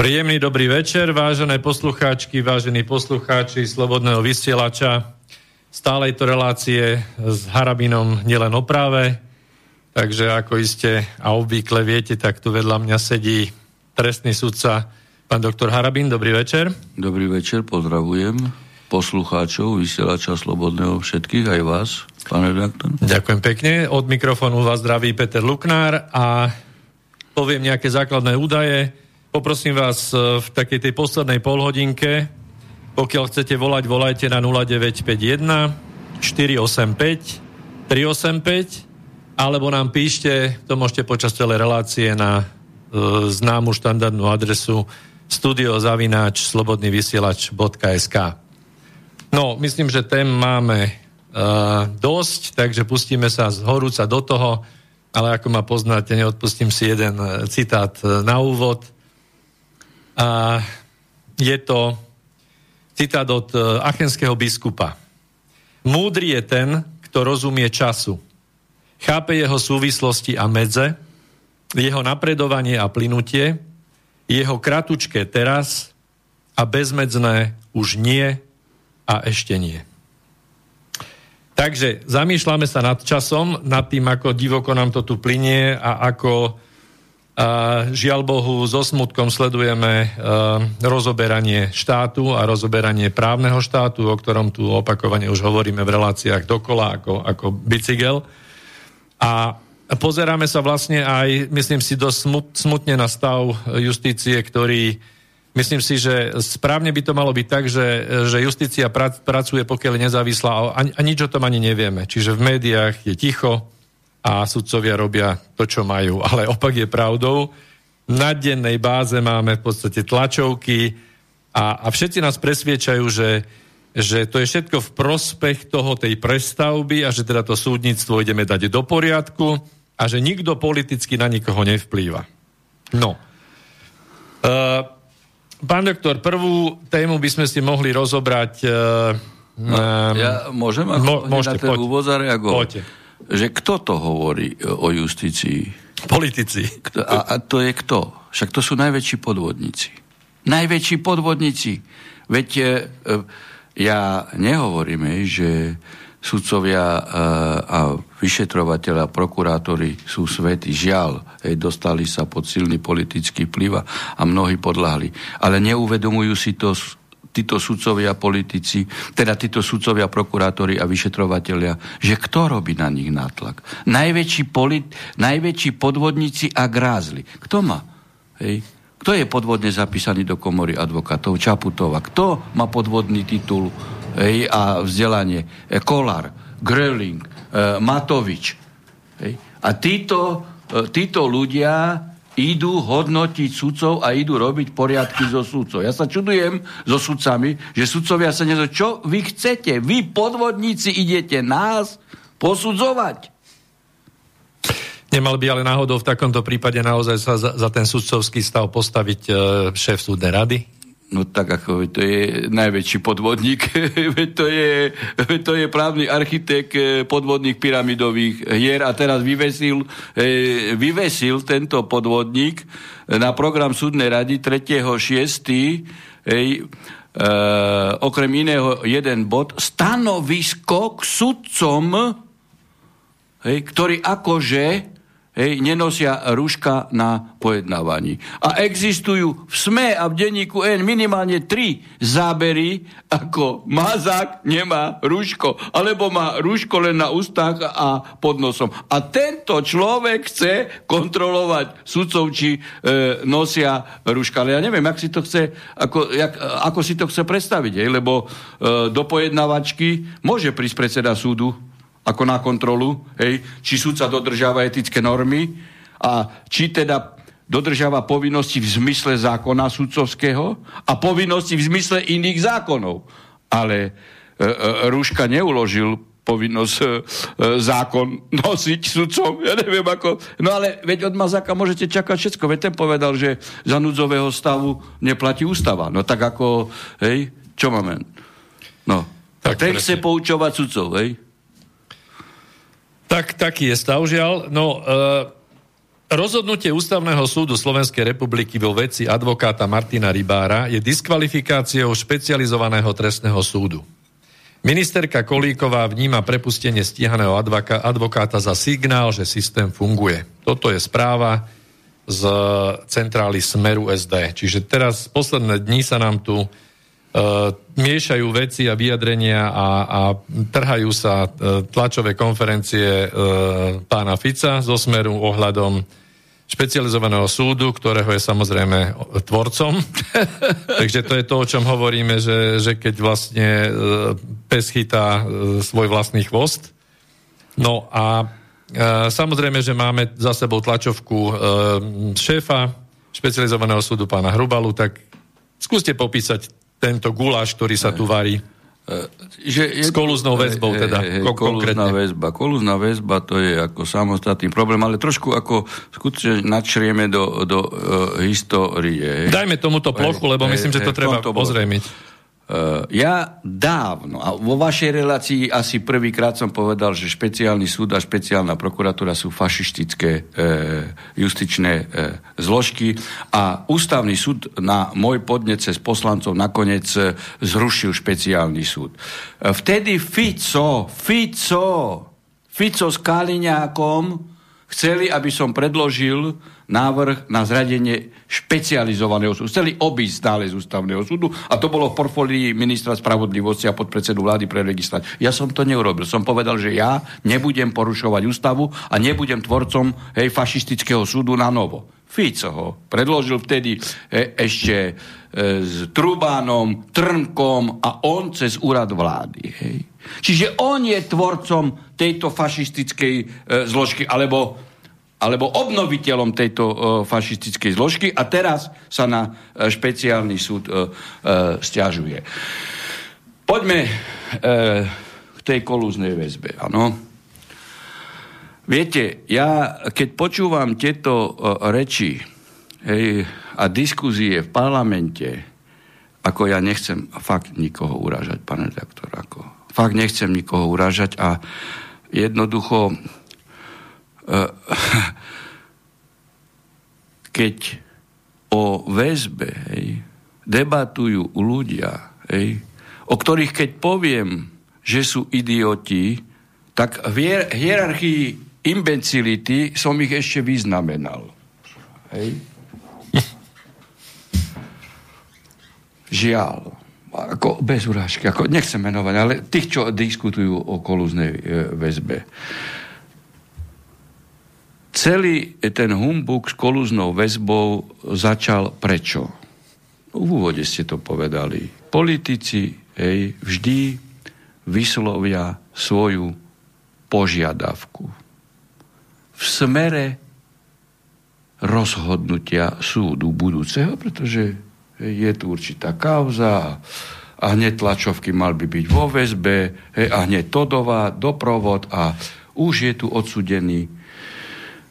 Príjemný dobrý večer, vážené poslucháčky, vážení poslucháči Slobodného vysielača. Stálej to relácie s Harabinom nielen o práve, takže ako iste a obvykle viete, tak tu vedľa mňa sedí trestný sudca pán doktor Harabin. Dobrý večer. Dobrý večer, pozdravujem poslucháčov, vysielača Slobodného všetkých, aj vás, pán redaktor. Ďakujem pekne. Od mikrofónu vás zdraví Peter Luknár a poviem nejaké základné údaje. Poprosím vás e, v takej tej poslednej polhodinke, pokiaľ chcete volať, volajte na 0951 485 385 alebo nám píšte, to môžete počas celej relácie na e, známu štandardnú adresu studiozavináč slobodnyvysielač.sk No, myslím, že tém máme e, dosť, takže pustíme sa z horúca do toho, ale ako ma poznáte, neodpustím si jeden e, citát e, na úvod – a je to citát od e, achenského biskupa. Múdry je ten, kto rozumie času. Chápe jeho súvislosti a medze, jeho napredovanie a plynutie, jeho kratučké teraz a bezmedzné už nie a ešte nie. Takže zamýšľame sa nad časom, nad tým, ako divoko nám to tu plinie a ako žiaľ Bohu, so smutkom sledujeme uh, rozoberanie štátu a rozoberanie právneho štátu, o ktorom tu opakovane už hovoríme v reláciách dokola ako, ako bicykel. A pozeráme sa vlastne aj, myslím si, dosť smut, smutne na stav justície, ktorý myslím si, že správne by to malo byť tak, že, že justícia pra, pracuje, pokiaľ je nezávislá a, a nič o tom ani nevieme. Čiže v médiách je ticho, a sudcovia robia to, čo majú. Ale opak je pravdou. Na dennej báze máme v podstate tlačovky a, a všetci nás presviečajú, že, že to je všetko v prospech toho tej prestavby a že teda to súdnictvo ideme dať do poriadku a že nikto politicky na nikoho nevplýva. No. Uh, pán doktor, prvú tému by sme si mohli rozobrať... Uh, No, ja môžem ako mo, môžete, na ten úvod zareagovať? Poďte že kto to hovorí e, o justícii? Politici. A, a to je kto? Však to sú najväčší podvodníci. Najväčší podvodníci. Veď e, e ja nehovorím, že sudcovia a vyšetrovateľa, prokurátori sú svety. Žiaľ, hej, dostali sa pod silný politický vplyv a mnohí podľahli. Ale neuvedomujú si to títo sudcovia politici, teda títo sudcovia, prokurátori a vyšetrovateľia, že kto robí na nich nátlak? Najväčší, polit, najväčší podvodníci a grázli. Kto má? Hej. Kto je podvodne zapísaný do komory advokátov? Čaputova. Kto má podvodný titul hej, a vzdelanie? E, Kolár, Gröling, e, Matovič. Hej. A títo, e, títo ľudia idú hodnotiť sudcov a idú robiť poriadky so sudcov. Ja sa čudujem so sudcami, že sudcovia sa nezaujímajú, čo vy chcete? Vy podvodníci idete nás posudzovať. Nemal by ale náhodou v takomto prípade naozaj sa za, za ten sudcovský stav postaviť e, šéf súdnej rady? No tak ako, to je najväčší podvodník, to je, to je právny architekt eh, podvodných pyramidových hier a teraz vyvesil, eh, vyvesil tento podvodník na program súdnej rady 3.6. Hej, e, okrem iného jeden bod, stanovisko k sudcom, hej, ktorý akože hej, nenosia rúška na pojednávaní. A existujú v SME a v denníku N minimálne tri zábery, ako Mazák nemá rúško, alebo má rúško len na ústach a pod nosom. A tento človek chce kontrolovať sudcov, či e, nosia rúška. Ale ja neviem, jak si to chce, ako, jak, ako si to chce predstaviť, hej, lebo e, do pojednávačky môže prísť predseda súdu ako na kontrolu, hej, či súdca dodržiava etické normy a či teda dodržiava povinnosti v zmysle zákona sudcovského a povinnosti v zmysle iných zákonov. Ale e, e, Rúška neuložil povinnosť e, e, zákon nosiť sudcom. Ja neviem ako... No ale veď od Mazáka môžete čakať všetko. Veď ten povedal, že za núdzového stavu neplatí ústava. No tak ako... Hej, čo máme? No. Tak, ten chce poučovať sudcov, hej? Tak, taký je stav, žiaľ. No, e, rozhodnutie Ústavného súdu Slovenskej republiky vo veci advokáta Martina Rybára je diskvalifikáciou špecializovaného trestného súdu. Ministerka Kolíková vníma prepustenie stíhaného advokáta za signál, že systém funguje. Toto je správa z centrály Smeru SD. Čiže teraz posledné dni sa nám tu miešajú veci a vyjadrenia a, a trhajú sa uh, tlačové konferencie uh, pána Fica zo Smeru ohľadom špecializovaného súdu, ktorého je samozrejme tvorcom. Takže to je to, o čom hovoríme, že, že keď vlastne pes chytá svoj vlastný chvost. No a samozrejme, že máme za sebou tlačovku šéfa špecializovaného súdu pána Hrubalu, tak skúste popísať tento guláš, ktorý sa tu varí. Že je, s kolúznou väzbou teda, he, he, kolúzna väzba. Kolúzna väzba to je ako samostatný problém, ale trošku ako skutočne načrieme do, do uh, histórie. Dajme tomuto plochu, lebo myslím, že to treba pozrejmiť. Uh, ja dávno, a vo vašej relácii asi prvýkrát som povedal, že špeciálny súd a špeciálna prokuratúra sú fašistické uh, justičné uh, zložky a ústavný súd na môj podnet cez poslancov nakoniec uh, zrušil špeciálny súd. Uh, vtedy Fico, Fico, Fico s Kaliňákom chceli, aby som predložil návrh na zradenie špecializovaného súdu. Chceli obísť stále z ústavného súdu a to bolo v portfólii ministra spravodlivosti a podpredsedu vlády pre legislatívu. Ja som to neurobil. Som povedal, že ja nebudem porušovať ústavu a nebudem tvorcom hej, fašistického súdu na novo. Fico ho predložil vtedy e, ešte e, s Trubánom, Trnkom a on cez úrad vlády. Hej. Čiže on je tvorcom tejto fašistickej e, zložky, alebo alebo obnoviteľom tejto uh, fašistickej zložky a teraz sa na uh, špeciálny súd uh, uh, stiažuje. Poďme uh, k tej kolúznej väzbe. Ano. Viete, ja keď počúvam tieto uh, reči hej, a diskuzie v parlamente, ako ja nechcem fakt nikoho uražať, pane redaktor, ako fakt nechcem nikoho uražať a jednoducho keď o väzbe hej, debatujú ľudia, hej, o ktorých keď poviem, že sú idioti, tak v hierarchii imbecility som ich ešte vyznamenal. Hej. Žiaľ. Ako bez urážky. Ako, nechcem menovať, ale tých, čo diskutujú o kolúznej e, väzbe. Celý ten humbuk s kolúznou väzbou začal prečo? V úvode ste to povedali. Politici hej, vždy vyslovia svoju požiadavku. V smere rozhodnutia súdu budúceho, pretože je tu určitá kauza a hneď tlačovky mal by byť vo väzbe a hneď Todová, doprovod a už je tu odsudený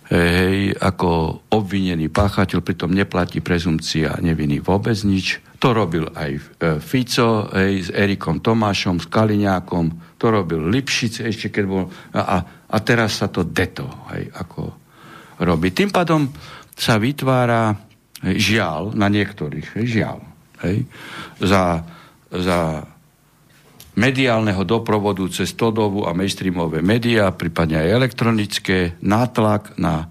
hej, ako obvinený páchateľ, pritom neplatí prezumcia neviny vôbec nič. To robil aj e, Fico hej, s Erikom Tomášom, s Kaliňákom, to robil Lipšic ešte keď bol... A, a teraz sa to deto hej, ako robí. Tým pádom sa vytvára hej, žiaľ na niektorých, hej, žiaľ, hej, za, za mediálneho doprovodu cez Todovu a mainstreamové médiá, prípadne aj elektronické, nátlak na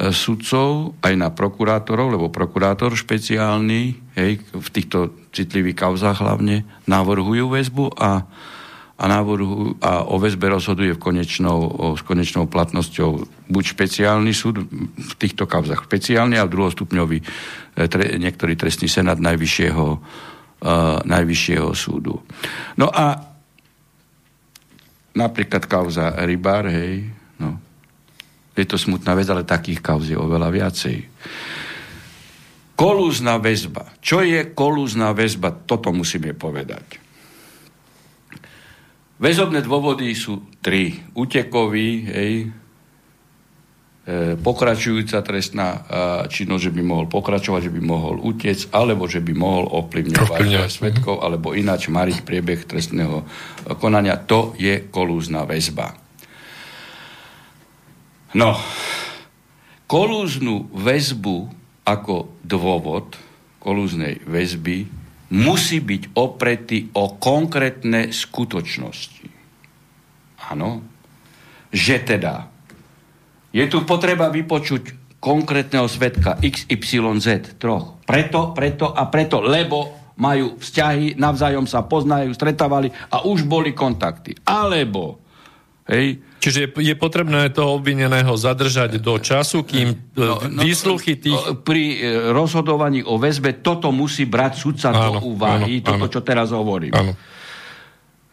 e, sudcov, aj na prokurátorov, lebo prokurátor špeciálny, hej, v týchto citlivých kauzách hlavne, navrhujú väzbu a, a, návrhu, a o väzbe rozhoduje v konečnou, o, s konečnou platnosťou buď špeciálny súd v týchto kauzách špeciálny a druhostupňový e, tre, niektorý trestný senát najvyššieho najvyššieho súdu. No a napríklad kauza Rybár, hej, no, je to smutná vec, ale takých kauz je oveľa viacej. Kolúzna väzba. Čo je kolúzna väzba? Toto musíme povedať. Väzobné dôvody sú tri. Utekový, hej, pokračujúca trestná e, činnosť, že by mohol pokračovať, že by mohol utiec, alebo že by mohol ovplyvňovať svetkov, alebo ináč mariť priebeh trestného konania. To je kolúzna väzba. No, kolúznú väzbu ako dôvod kolúznej väzby musí byť opretý o konkrétne skutočnosti. Áno, že teda je tu potreba vypočuť konkrétneho svetka XYZ troch. Preto, preto a preto, lebo majú vzťahy, navzájom sa poznajú, stretávali a už boli kontakty. Alebo, hej, Čiže je potrebné toho obvineného zadržať do času, kým no, no, výsluchy tých... Pri e, rozhodovaní o väzbe toto musí brať sudca áno, do úvahy, áno, toto, áno. čo teraz hovorím. Áno.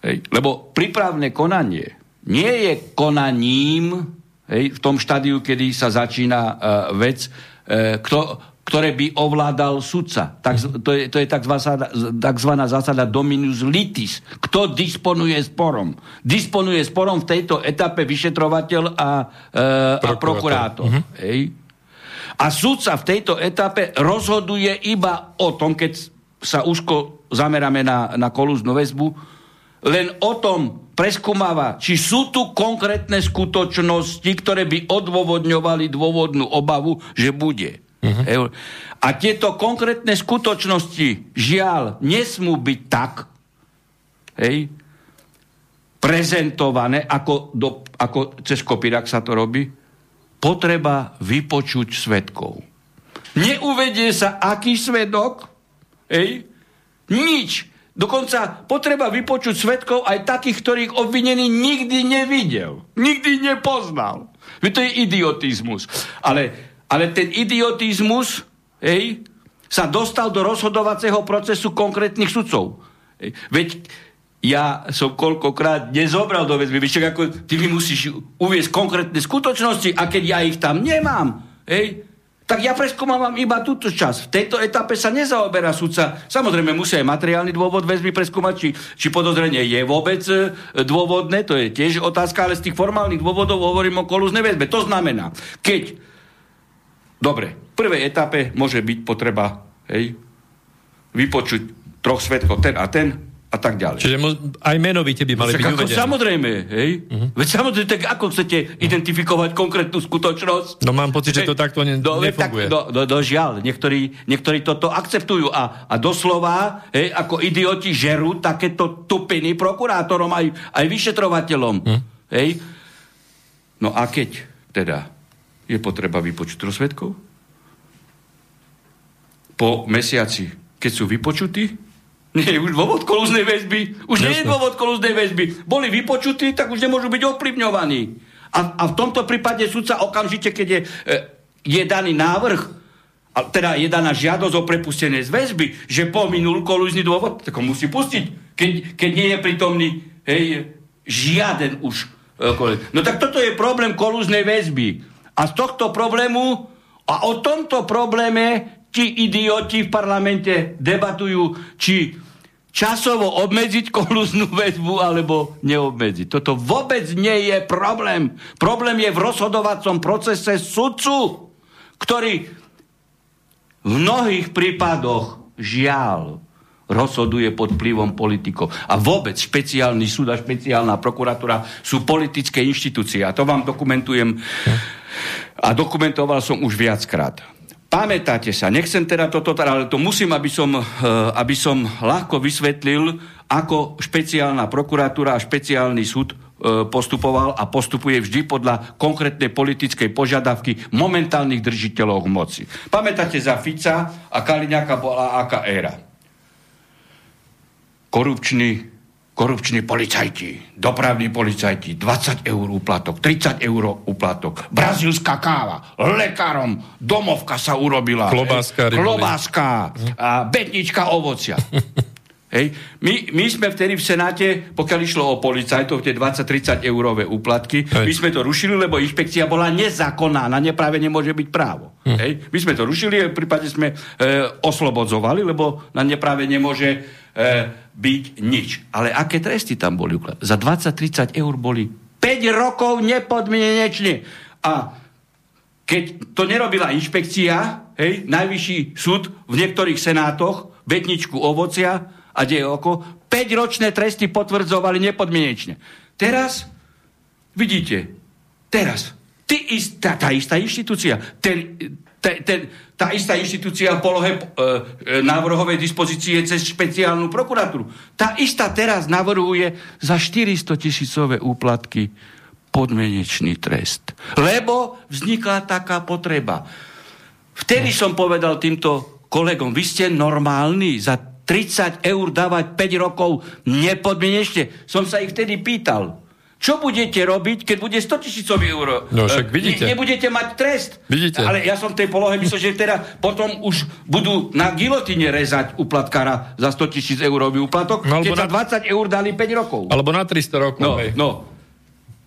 Hej, lebo prípravné konanie nie je konaním hej, v tom štádiu, kedy sa začína uh, vec, uh, kto, ktoré by ovládal sudca. Tak, to, je, to je tzv. zásada dominus litis. Kto disponuje sporom? Disponuje sporom v tejto etape vyšetrovateľ a, e, prokurátor. a prokurátor. Uh-huh. Hej. A sudca v tejto etape rozhoduje iba o tom, keď sa úzko zameráme na, na kolúznu väzbu, len o tom preskúmava, či sú tu konkrétne skutočnosti, ktoré by odôvodňovali dôvodnú obavu, že bude. Uh-huh. A tieto konkrétne skutočnosti, žiaľ, nesmú byť tak hej, prezentované, ako, do, ako cez kopírak sa to robí, potreba vypočuť svetkov. Neuvedie sa aký svedok, hej, nič. Dokonca potreba vypočuť svetkov aj takých, ktorých obvinený nikdy nevidel, nikdy nepoznal. To je idiotizmus. Ale ale ten idiotizmus hej, sa dostal do rozhodovacieho procesu konkrétnych sudcov. Hej. Veď ja som koľkokrát nezobral do väzby, ako ty mi musíš uviesť konkrétne skutočnosti a keď ja ich tam nemám, hej, tak ja preskúmavam iba túto čas. V tejto etape sa nezaoberá sudca. Samozrejme, musí aj materiálny dôvod väzby preskúmať, či, či podozrenie je vôbec e, dôvodné, to je tiež otázka, ale z tých formálnych dôvodov hovorím o kolúznej väzbe. To znamená, keď Dobre, v prvej etape môže byť potreba hej, vypočuť troch svetkov, ten a ten a tak ďalej. Čiže aj menovite by mali byť ako, uvedené. Samozrejme, hej. Uh-huh. Veď samozrejme, tak ako chcete uh-huh. identifikovať konkrétnu skutočnosť? No mám pocit, že to takto ne, no, nefunguje. Tak, no, no, no žiaľ, niektorí, niektorí toto akceptujú a, a doslova, hej, ako idioti žerú takéto tupiny prokurátorom aj, aj vyšetrovateľom. Uh-huh. Hej. No a keď teda je potreba vypočuť rozsvedkov. Po mesiaci, keď sú vypočutí, nie už dôvod kolúznej väzby. Už Jasne. nie je dôvod kolúznej väzby. Boli vypočutí, tak už nemôžu byť ovplyvňovaní. A, a v tomto prípade súdca okamžite, keď je, e, je daný návrh, a teda je daná žiadosť o prepustenie z väzby, že pominul kolúzny dôvod, tak ho musí pustiť. Keď, keď nie je prítomný hej, žiaden už. E, no tak toto je problém kolúznej väzby. A z tohto problému a o tomto probléme ti idioti v parlamente debatujú, či časovo obmedziť kolúznú väzbu alebo neobmedziť. Toto vôbec nie je problém. Problém je v rozhodovacom procese sudcu, ktorý v mnohých prípadoch žiaľ rozhoduje pod vplyvom politikov. A vôbec špeciálny súd a špeciálna prokuratúra sú politické inštitúcie. A to vám dokumentujem a dokumentoval som už viackrát. Pamätáte sa, nechcem teda toto, ale to musím, aby som, eh, aby som ľahko vysvetlil, ako špeciálna prokuratúra a špeciálny súd eh, postupoval a postupuje vždy podľa konkrétnej politickej požiadavky momentálnych držiteľov moci. Pamätáte za Fica a Kaliňáka bola aká éra? Korupčný korupční policajti, dopravní policajti, 20 eur úplatok, 30 eur úplatok, brazilská káva, lekárom, domovka sa urobila. Klobáska. Klobáska a betnička ovocia. Hej. My, my sme vtedy v Senáte, pokiaľ išlo o policajtov, tie 20-30 eurové úplatky, Hej. my sme to rušili, lebo inšpekcia bola nezákonná, na nepráve nemôže byť právo. Hm. Hej. My sme to rušili, v prípade sme e, oslobodzovali, lebo na nepráve nemôže e, byť nič. Ale aké tresty tam boli? Za 20-30 eur boli 5 rokov nepodmienečne. A keď to nerobila inšpekcia, hej, najvyšší súd v niektorých senátoch, betničku ovocia, a deje oko, 5-ročné tresty potvrdzovali nepodmienečne. Teraz, vidíte, teraz Ty istá, tá istá inštitúcia, ten, ten, ten, tá istá inštitúcia v polohe e, e, návrhovej dispozície cez špeciálnu prokuratúru. Tá istá teraz navrhuje za 400 tisícové úplatky podmienečný trest. Lebo vznikla taká potreba. Vtedy som povedal týmto kolegom, vy ste normálni za 30 eur dávať 5 rokov nepodmienečne. Som sa ich vtedy pýtal. Čo budete robiť, keď bude 100 tisícový eur? No však vidíte. Ne, nebudete mať trest. Vidíte. Ale ja som v tej polohe myslel, že teda potom už budú na gilotine rezať uplatkára za 100 tisíc eurový uplatok, no, keď na... za 20 eur dali 5 rokov. Alebo na 300 rokov. No, hej. no.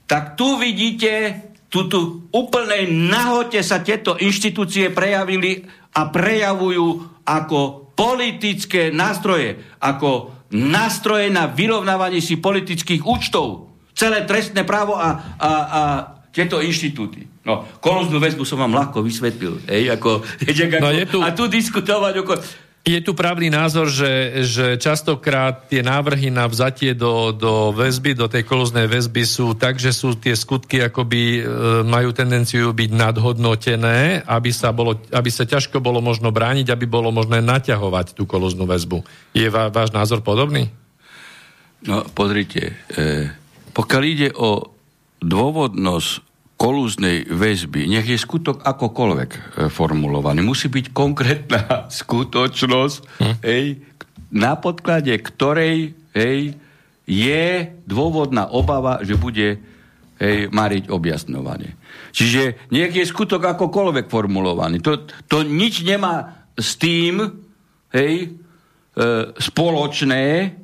Tak tu vidíte, tu, tu úplnej nahote sa tieto inštitúcie prejavili a prejavujú ako politické nástroje, ako nástroje na vyrovnávanie si politických účtov celé trestné právo a, a, a tieto inštitúty. No, kolúznu väzbu som vám ľahko vysvetlil. Ej, ako, ako, no je tu, a tu diskutovať okolo... Je tu právny názor, že, že častokrát tie návrhy na vzatie do, do väzby, do tej kolúznej väzby sú tak, že sú tie skutky akoby e, majú tendenciu byť nadhodnotené, aby sa, bolo, aby sa ťažko bolo možno brániť, aby bolo možné naťahovať tú kolúznu väzbu. Je vá, váš názor podobný? No, pozrite, e, pokiaľ ide o dôvodnosť kolúznej väzby, nech je skutok akokoľvek e, formulovaný, musí byť konkrétna skutočnosť, hm. hej, na podklade ktorej hej, je dôvodná obava, že bude hej, mariť objasňovanie. Čiže nech je skutok akokoľvek formulovaný. To, to nič nemá s tým hej, e, spoločné,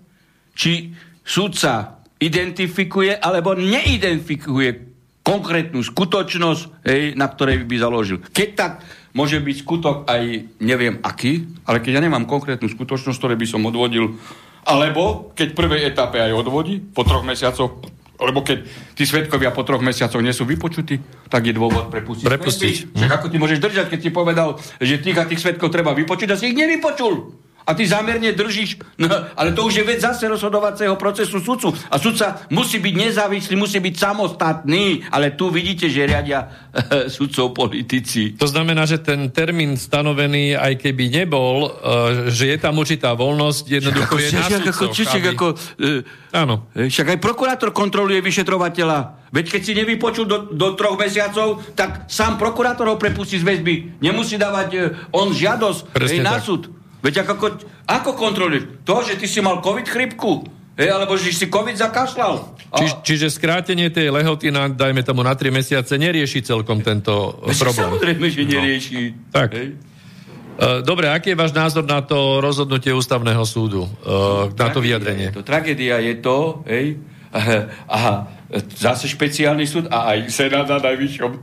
či sudca identifikuje alebo neidentifikuje konkrétnu skutočnosť, hej, na ktorej by založil. Keď tak môže byť skutok aj neviem aký, ale keď ja nemám konkrétnu skutočnosť, ktoré by som odvodil, alebo keď v prvej etape aj odvodí, po troch mesiacoch, lebo keď tí svetkovia po troch mesiacoch nie sú vypočutí, tak je dôvod prepustiť. Prepustiť. Však ako ty môžeš držať, keď ti povedal, že tých a tých svetkov treba vypočuť a si ich nevypočul. A ty zámerne držíš, no, ale to už je vec zase rozhodovacieho procesu sudcu. A sudca musí byť nezávislý, musí byť samostatný, ale tu vidíte, že riadia uh, sudcov politici. To znamená, že ten termín stanovený, aj keby nebol, uh, že je tam určitá voľnosť, jednoducho je na sudcoch, ako, či, aby... ako, uh, Áno. Však aj prokurátor kontroluje vyšetrovateľa. Veď keď si nevypočul do, do troch mesiacov, tak sám prokurátor ho prepustí z väzby. Nemusí dávať uh, on žiadosť hej, na súd. Veď ako, ako kontroluješ? To, že ty si mal COVID chrypku, Hej, alebo že si COVID zakašľal. A... Či, čiže skrátenie tej lehoty na, dajme tomu, na 3 mesiace nerieši celkom tento Veď problém. Samozrejme, že nerieši. No. Tak. Hej. E, dobre, aký je váš názor na to rozhodnutie ústavného súdu? Uh, na to vyjadrenie? To tragédia je to, hej, a zase špeciálny súd a aj Senát na najvyššom uh,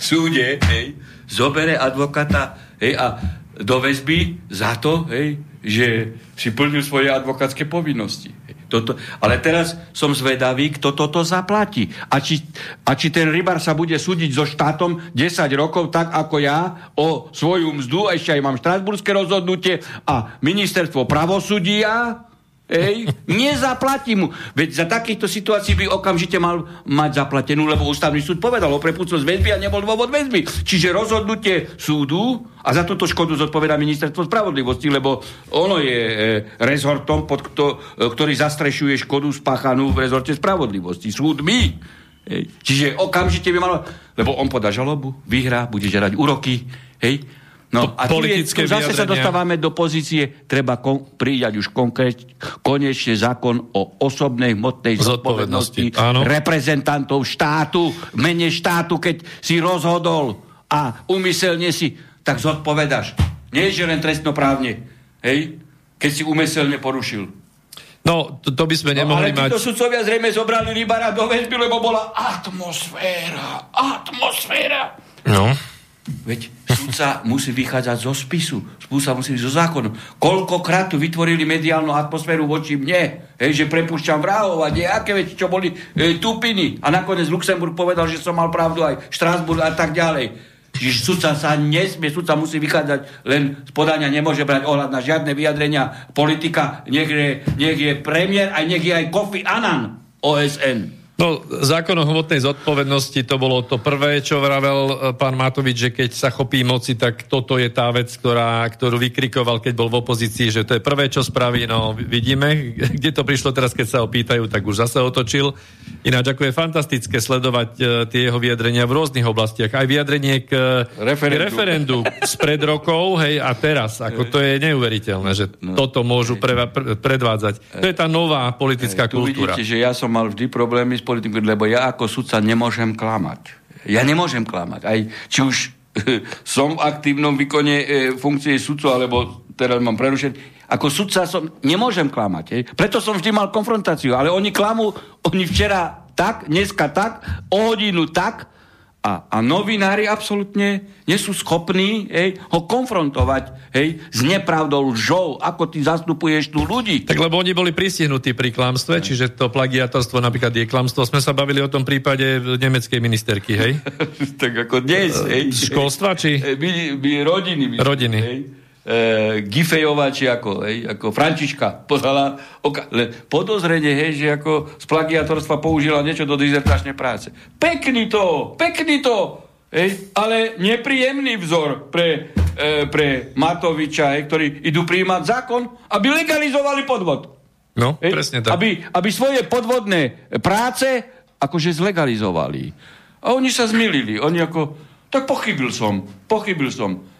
súde, hej, zobere advokáta, hej, a do väzby za to, hej, že si plnil svoje advokátske povinnosti. Toto, ale teraz som zvedavý, kto toto zaplatí. A či, a či ten rybár sa bude súdiť so štátom 10 rokov, tak ako ja, o svoju mzdu, ešte aj mám štrasburské rozhodnutie a ministerstvo pravosudia, Ej, nezaplatí mu. Veď za takýchto situácií by okamžite mal mať zaplatenú, lebo ústavný súd povedal o prepúcnosť väzby a nebol dôvod väzby. Čiže rozhodnutie súdu a za túto škodu zodpoveda ministerstvo spravodlivosti, lebo ono je e, rezortom, pod kto, e, ktorý zastrešuje škodu spáchanú v rezorte spravodlivosti. Súd my. Ej. Čiže okamžite by malo, lebo on podá žalobu, vyhrá, bude žerať úroky, hej, No a politické je, zase sa dostávame do pozície, treba kon, prijať už konkrét, konečne zákon o osobnej hmotnej zodpovednosti, zodpovednosti reprezentantov štátu, mene štátu, keď si rozhodol a umyselne si, tak zodpovedaš. Nie, že len trestnoprávne, hej, keď si umyselne porušil. No, to, to by sme nemohli no, ale mať... Ale sudcovia zrejme zobrali Rybara do väzby, lebo bola atmosféra, atmosféra. No. Veď sudca musí vychádzať zo spisu, spúsa musí byť zo zákonu. Koľkokrát tu vytvorili mediálnu atmosféru voči mne, hej, že prepúšťam vrahov a nejaké veci, čo boli e, tupiny. A nakoniec Luxemburg povedal, že som mal pravdu aj Štrásburg a tak ďalej. Čiže sudca sa nesmie, sudca musí vychádzať len z podania, nemôže brať ohľad na žiadne vyjadrenia politika, nech je, nech je premiér, aj nech je aj Kofi Annan OSN. No, zákon o hmotnej zodpovednosti, to bolo to prvé, čo vravel e, pán Matovič, že keď sa chopí moci, tak toto je tá vec, ktorá, ktorú vykrikoval, keď bol v opozícii, že to je prvé, čo spraví. No, vidíme, kde to prišlo teraz, keď sa opýtajú, tak už zase otočil. Ináč, ako je fantastické sledovať uh, tie jeho vyjadrenia v rôznych oblastiach. Aj vyjadrenie k referendu, referendu spred rokov, hej, a teraz. Ako to je neuveriteľné, že no, toto môžu pre, pre, predvádzať. To je tá nová politická tu kultúra. Vidíte, že ja som mal vždy problémy s politiku, lebo ja ako sudca nemôžem klamať. Ja nemôžem klamať. Aj či už som v aktívnom výkone e, funkcie sudcu, alebo teraz mám prerušený. Ako sudca som, nemôžem klamať. Hej. Preto som vždy mal konfrontáciu. Ale oni klamú, oni včera tak, dneska tak, o hodinu tak, a, a novinári absolútne nie sú schopní hej, ho konfrontovať hej, s nepravdou, lžou, ako ty zastupuješ tu ľudí. Tak lebo oni boli pristihnutí pri klamstve, čiže to plagiatorstvo napríklad je klamstvo. Sme sa bavili o tom prípade nemeckej ministerky, hej? tak ako dnes, hej. Školstva, či? My, my rodiny. My, rodiny. Hej e, Gifejová, či ako, hej, ako Františka podala oka- le, podozrenie, hej, že ako z plagiatorstva použila niečo do dizertačnej práce. Pekný to, pekný to, hej, ale nepríjemný vzor pre, e, pre Matoviča, hej, ktorí idú príjmať zákon, aby legalizovali podvod. No, hej, presne tak. Aby, aby svoje podvodné práce akože zlegalizovali. A oni sa zmilili. Oni ako, tak pochybil som, pochybil som.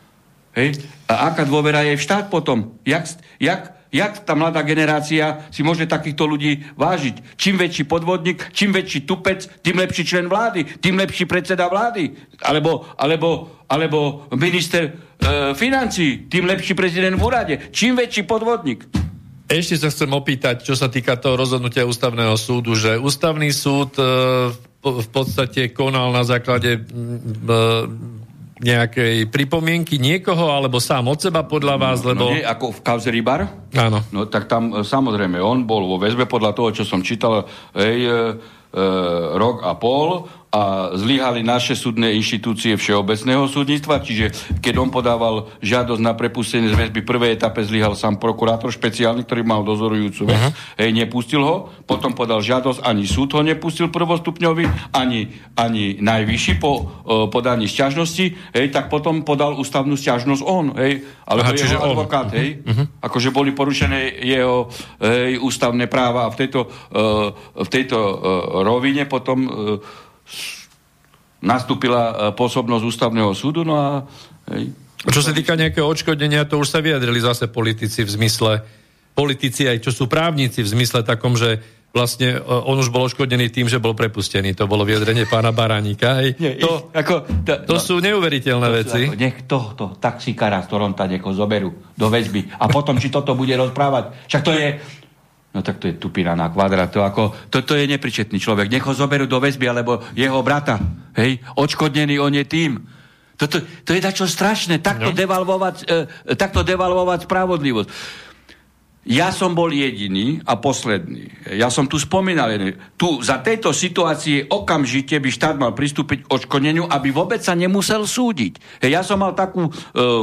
Hej? A aká dôvera je v štát potom? Jak, jak, jak tá mladá generácia si môže takýchto ľudí vážiť? Čím väčší podvodník, čím väčší tupec, tým lepší člen vlády, tým lepší predseda vlády. Alebo, alebo, alebo minister e, financí, tým lepší prezident v úrade. Čím väčší podvodník. Ešte sa chcem opýtať, čo sa týka toho rozhodnutia ústavného súdu, že ústavný súd e, v podstate konal na základe e, nejakej pripomienky niekoho, alebo sám od seba podľa vás, no, lebo... No nie, ako v kauze Rybar? Áno. No tak tam e, samozrejme, on bol vo väzbe podľa toho, čo som čítal, hej, e, e, rok a pol a zlyhali naše súdne inštitúcie všeobecného súdnictva, čiže keď on podával žiadosť na prepustenie z väzby, prvej etape zlyhal sám prokurátor špeciálny, ktorý mal dozorujúcu vec, uh-huh. hej, nepustil ho, potom podal žiadosť, ani súd ho nepustil prvostupňový, ani, ani najvyšší po uh, podaní sťažnosti, hej, tak potom podal ústavnú sťažnosť on, hej, ale Aha, jeho advokát, on. hej, uh-huh. akože boli porušené jeho hej, ústavné práva a v tejto, uh, v tejto uh, rovine potom uh, nastúpila e, pôsobnosť ústavného súdu, no a... Hej. Čo sa týka nejakého odškodnenia, to už sa vyjadrili zase politici v zmysle, politici aj čo sú právnici v zmysle takom, že vlastne e, on už bol odškodený tým, že bol prepustený. To bolo vyjadrenie pána Baránika. Hej. Nie, to, ako, to, to no, sú neuveriteľné to veci. Ako, nech tohto taxikára z Toronta zoberú do väzby. A potom, či toto bude rozprávať. Však to je, No tak to je tupina na kvadrát. To ako, toto je nepričetný človek. Nech ho zoberú do väzby, alebo jeho brata. Hej, odškodnený on je tým. Toto, to je dačo strašné. Takto, no. devalvovať, e, takto devalvovať spravodlivosť. Ja som bol jediný a posledný. Ja som tu spomínal, tu za tejto situácie okamžite by štát mal pristúpiť k odškodneniu, aby vôbec sa nemusel súdiť. Ja som mal takú e,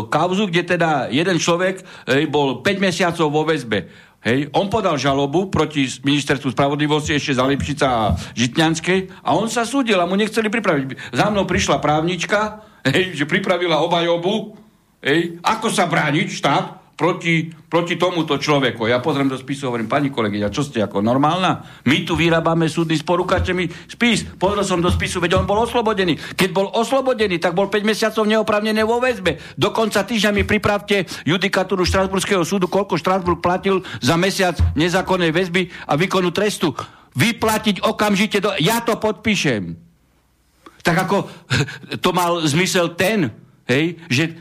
kauzu, kde teda jeden človek e, bol 5 mesiacov vo väzbe Hej, on podal žalobu proti ministerstvu spravodlivosti ešte za Lipšica a Žitňanskej a on sa súdil a mu nechceli pripraviť. Za mnou prišla právnička, hej, že pripravila obajobu, hej, ako sa brániť štát proti, proti tomuto človeku. Ja pozriem do spisu, hovorím, pani kolegyňa, čo ste ako normálna? My tu vyrábame súdny spor, ukážte mi spis. Pozrel som do spisu, veď on bol oslobodený. Keď bol oslobodený, tak bol 5 mesiacov neopravnený vo väzbe. Do konca týždňa mi pripravte judikatúru Štrasburského súdu, koľko Štrasburg platil za mesiac nezákonnej väzby a výkonu trestu. Vyplatiť okamžite, do... ja to podpíšem. Tak ako to mal zmysel ten, hej, že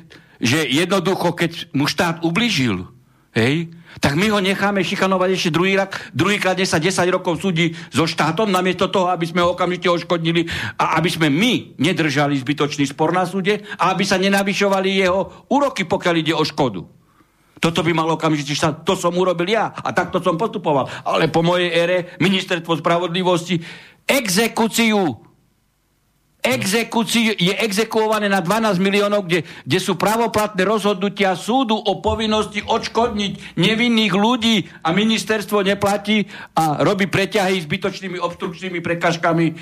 že jednoducho, keď mu štát ubližil, hej, tak my ho necháme šikanovať ešte druhý rak, druhýkrát sa 10 rokov súdi so štátom, namiesto toho, aby sme ho okamžite oškodnili a aby sme my nedržali zbytočný spor na súde a aby sa nenavyšovali jeho úroky, pokiaľ ide o škodu. Toto by malo okamžite štát, to som urobil ja a takto som postupoval. Ale po mojej ére ministerstvo spravodlivosti exekúciu exekúcií je exekuované na 12 miliónov, kde, kde sú pravoplatné rozhodnutia súdu o povinnosti odškodniť nevinných ľudí a ministerstvo neplatí a robí preťahy zbytočnými obstrukčnými prekažkami e,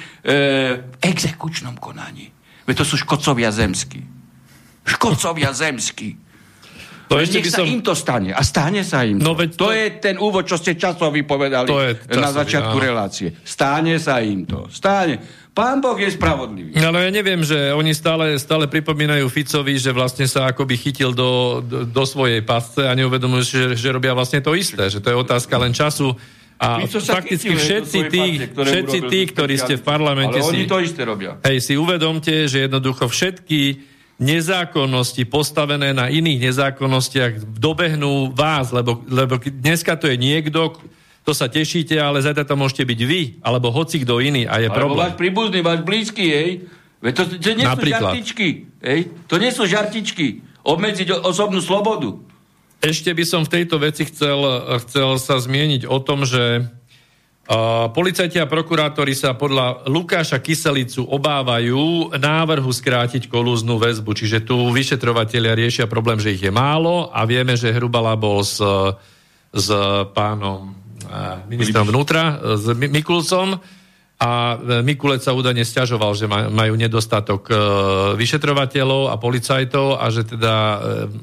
v exekučnom konaní. Veď to sú škodcovia zemskí. Škodcovia zemskí. To ešte Nech by som... sa im to stane. A stane sa im no, to. to. To je ten úvod, čo ste časovi povedali to je časový, na začiatku áno. relácie. Stane sa im to. Stane. Pán Boh je spravodlivý. Ale ja neviem, že oni stále, stále pripomínajú Ficovi, že vlastne sa akoby chytil do, do, do svojej pasce a neuvedomujú že, že robia vlastne to isté. Že to je otázka len času. A fakticky všetci tí, všetci tí, ktorí ste v parlamente ale si... oni to isté robia. Hej, si uvedomte, že jednoducho všetky nezákonnosti postavené na iných nezákonnostiach dobehnú vás, lebo, lebo dneska to je niekto, to sa tešíte, ale zajtra to môžete byť vy, alebo hoci kto iný a je alebo problém. váš príbuzný, váš blízky, hej. Veď to, to nie Napríklad. sú žartičky, hej. To nie sú žartičky. Obmedziť osobnú slobodu. Ešte by som v tejto veci chcel, chcel sa zmieniť o tom, že Uh, policajti a prokurátori sa podľa Lukáša Kyselicu obávajú návrhu skrátiť kolúznú väzbu, čiže tu vyšetrovateľia riešia problém, že ich je málo a vieme, že Hrubala bol s, s pánom ministrom vnútra, s Mikulcom a Mikulec sa údajne stiažoval, že majú nedostatok uh, vyšetrovateľov a policajtov a že teda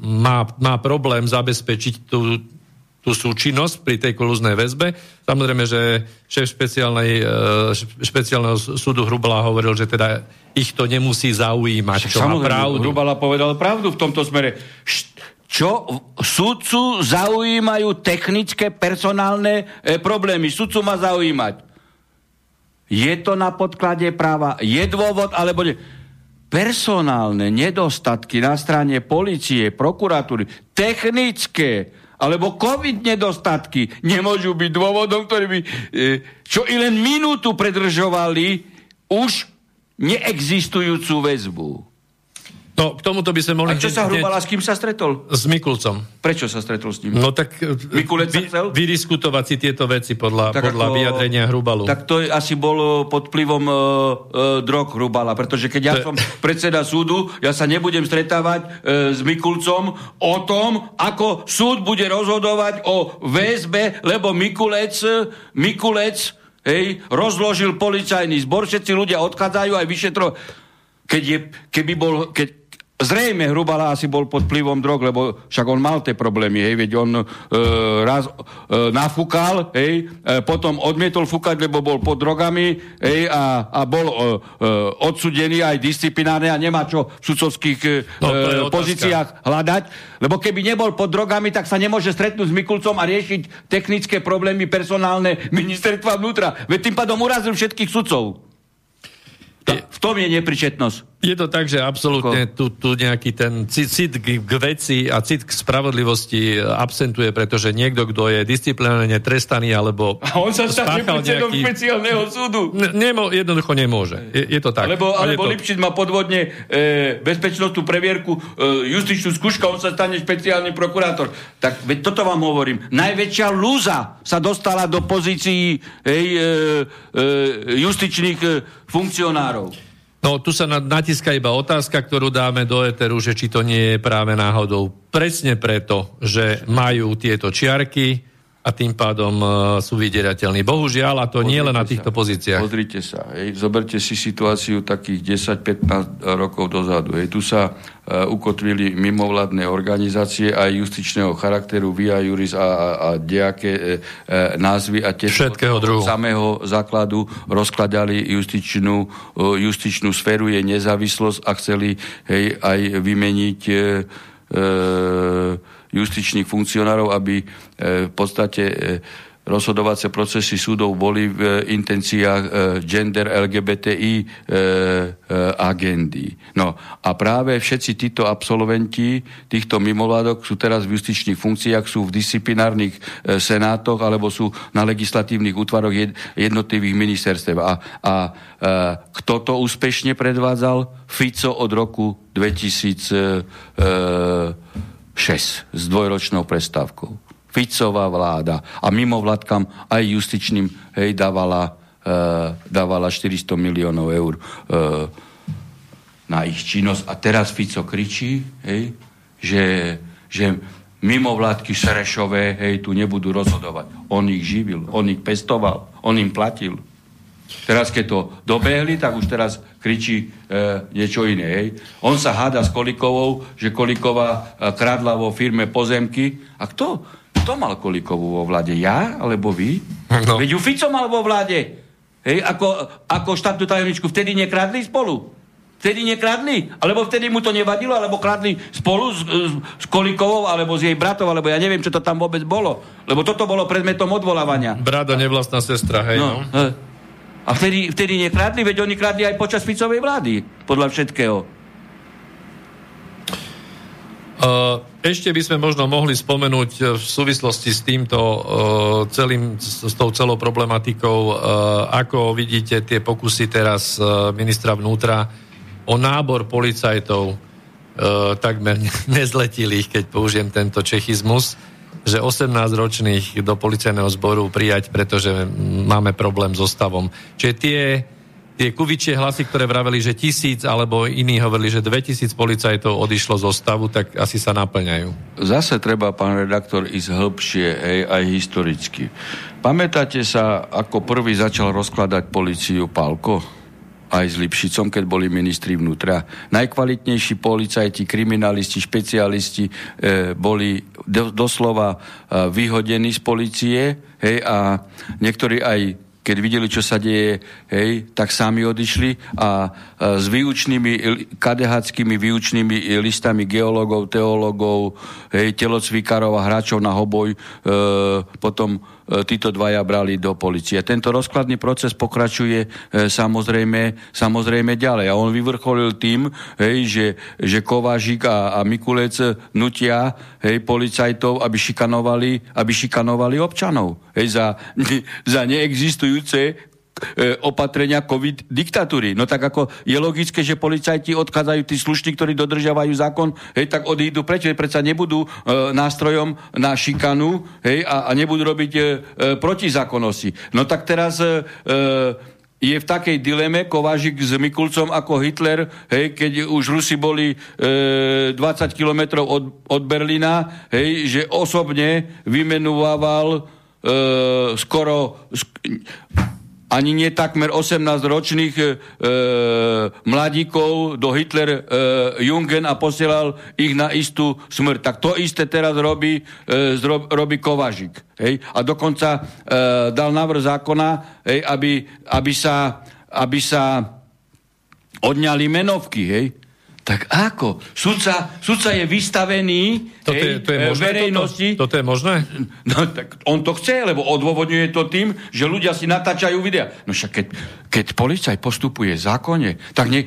má, má problém zabezpečiť tú tú súčinnosť pri tej kolúznej väzbe. Samozrejme, že šéf špeciálnej, e, špeciálneho súdu Hrubala hovoril, že teda ich to nemusí zaujímať, čo má pravdu. Hrubala povedal pravdu v tomto smere. Čo súdcu zaujímajú technické, personálne e, problémy. Súdcu má zaujímať. Je to na podklade práva? Je dôvod, alebo nie? Personálne nedostatky na strane policie, prokuratúry, technické, alebo COVID nedostatky nemôžu byť dôvodom, ktorý by, e, čo i len minútu predržovali už neexistujúcu väzbu. No, k tomuto by sme mohli... A čo sa Hrubala, s kým sa stretol? S Mikulcom. Prečo sa stretol s ním? No tak e, Mikulec vy, chcel? vydiskutovať si tieto veci podľa, tak podľa ako, vyjadrenia Hrubalu. Tak to asi bolo pod vplyvom uh, uh, drog Hrubala, pretože keď ja to... som predseda súdu, ja sa nebudem stretávať uh, s Mikulcom o tom, ako súd bude rozhodovať o väzbe, lebo Mikulec, Mikulec hej, rozložil policajný zbor, všetci ľudia odchádzajú aj vyšetro... Keď je, keby bol, keď, Zrejme Hrubala asi bol pod vplyvom drog, lebo však on mal tie problémy, hej, veď on e, raz e, nafúkal, hej, e, potom odmietol fúkať, lebo bol pod drogami, hej, a, a bol e, e, odsudený aj disciplinárne a nemá čo v sudcovských e, no, e, pozíciách hľadať, lebo keby nebol pod drogami, tak sa nemôže stretnúť s Mikulcom a riešiť technické problémy personálne ministerstva vnútra. Veď tým pádom urazil všetkých sudcov. v tom je nepričetnosť. Je to tak, že absolútne tu, tu nejaký ten cit, cit k, k veci a cit k spravodlivosti absentuje, pretože niekto, kto je disciplinárne trestaný alebo A on sa stane predsedom nejaký... špeciálneho súdu. Ne, nemo, jednoducho nemôže. Je, je to tak. Alebo, alebo to... Lipšic má podvodne e, bezpečnostnú previerku, e, justičnú skúšku, on sa stane špeciálny prokurátor. Tak veď toto vám hovorím. Najväčšia lúza sa dostala do pozícií hej, e, e, justičných e, funkcionárov. No, tu sa natiska iba otázka, ktorú dáme do Eteru, že či to nie je práve náhodou presne preto, že majú tieto čiarky a tým pádom uh, sú vydierateľní. Bohužiaľ, a to pozrite nie len na týchto sa, pozíciách. Pozrite sa, hej, zoberte si situáciu takých 10-15 rokov dozadu. Hej, tu sa uh, ukotvili mimovládne organizácie aj justičného charakteru, via juris a, a, a nejaké uh, názvy a tie od samého základu rozkladali justičnú, uh, justičnú sféru, je nezávislosť a chceli hej, aj vymeniť uh, uh, justičných funkcionárov, aby e, v podstate e, rozhodovacie procesy súdov boli v intenciách e, gender LGBTI agendy. No a práve všetci títo absolventi týchto mimovládok sú teraz v justičných funkciách, sú v disciplinárnych senátoch alebo sú na legislatívnych útvaroch jednotlivých ministerstv. A, a kto to úspešne predvádzal? Fico od roku 2000 6 s dvojročnou prestávkou. Ficová vláda a mimo vládkam aj justičným hej, dávala, e, dávala 400 miliónov eur e, na ich činnosť. A teraz Fico kričí, hej, že, že mimovládky Serešové hej, tu nebudú rozhodovať. On ich živil, on ich pestoval, on im platil. Teraz, keď to dobehli, tak už teraz kričí e, niečo iné. Hej. On sa háda s Kolikovou, že Koliková e, kradla vo firme pozemky. A kto? Kto mal Kolikovú vo vláde? Ja alebo vy? No. Veď ju Fico mal vo vláde. Hej, ako, ako štátnu tajomničku. Vtedy nekradli spolu. Vtedy nekradli? Alebo vtedy mu to nevadilo? Alebo kradli spolu s, s, s Kolikovou, alebo s jej bratov, alebo ja neviem, čo to tam vôbec bolo. Lebo toto bolo predmetom odvolávania. Brada, nevlastná sestra, hej, no. no. A vtedy, vtedy nekradli? Veď oni kradli aj počas Ficovej vlády, podľa všetkého. Ešte by sme možno mohli spomenúť e, v súvislosti s týmto e, celým, s tou celou problematikou, e, ako vidíte tie pokusy teraz ministra vnútra o nábor policajtov takmer nezletilých, keď použijem tento čechizmus, že 18-ročných do policajného zboru prijať, pretože máme problém so stavom. Čiže tie tie kuvičie hlasy, ktoré vraveli, že tisíc, alebo iní hovorili, že 2000 policajtov odišlo zo stavu, tak asi sa naplňajú. Zase treba, pán redaktor, ísť hĺbšie, hej, aj historicky. Pamätáte sa, ako prvý začal rozkladať policiu Palko? Aj s Lipšicom, keď boli ministri vnútra. Najkvalitnejší policajti, kriminalisti, špecialisti e, boli do, doslova e, vyhodení z policie hej, a niektorí aj keď videli, čo sa deje, hej, tak sami odišli a, s výučnými, kadehackými výučnými listami geológov, teológov, hej, telocvikárov a hráčov na hoboj e, potom E, títo dvaja brali do policie. Tento rozkladný proces pokračuje e, samozrejme, samozrejme ďalej. A on vyvrcholil tým, hej, že, že Kovážik a, a Mikulec nutia hej, policajtov, aby šikanovali, aby šikanovali občanov hej, za, za neexistujúce e, opatrenia COVID diktatúry. No tak ako je logické, že policajti odchádzajú tí slušní, ktorí dodržiavajú zákon, hej, tak odídu preč, predsa nebudú e, nástrojom na šikanu hej, a, a nebudú robiť e, e, protizákonnosti. No tak teraz e, e, je v takej dileme Kovážik s Mikulcom ako Hitler, hej, keď už Rusi boli e, 20 kilometrov od, od Berlína, hej, že osobne vymenúval e, skoro sk- ani nie takmer 18-ročných e, mladíkov do Hitler e, Jungen a posielal ich na istú smrť. Tak to isté teraz robí, e, zrob, robí Kovažik. Hej? A dokonca e, dal návrh zákona, hej, aby, aby, sa, aby sa odňali menovky. Hej? Tak ako? Sudca, sudca je vystavený toto hej, je, to je možné, verejnosti. Toto? toto je možné? No tak on to chce, lebo odôvodňuje to tým, že ľudia si natáčajú videa. No však keď, keď policaj postupuje zákonne, tak ne,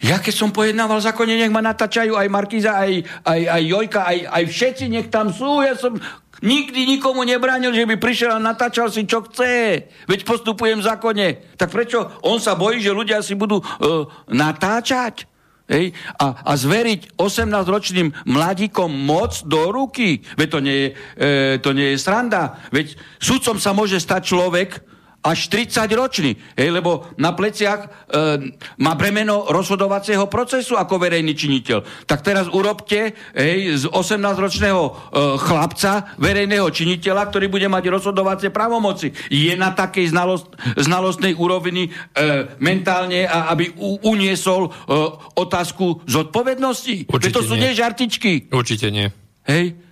ja keď som pojednával zákone, nech ma natáčajú aj Markiza, aj, aj, aj Jojka, aj, aj všetci, nech tam sú. Ja som nikdy nikomu nebránil, že by prišiel a natáčal si, čo chce. Veď postupujem v zákone. Tak prečo on sa bojí, že ľudia si budú uh, natáčať? Hej? A, a zveriť 18-ročným mladíkom moc do ruky. Veď to nie je, e, to nie je sranda. Veď sudcom sa môže stať človek, až 30 ročný, hej, lebo na pleciach e, má bremeno rozhodovacieho procesu ako verejný činiteľ. Tak teraz urobte hej, z 18-ročného e, chlapca verejného činiteľa, ktorý bude mať rozhodovacie právomoci. Je na takej znalost, znalostnej úrovni e, mentálne, a, aby u, uniesol e, otázku zodpovednosti? Určite to sú nie žartičky. Určite nie. Hej?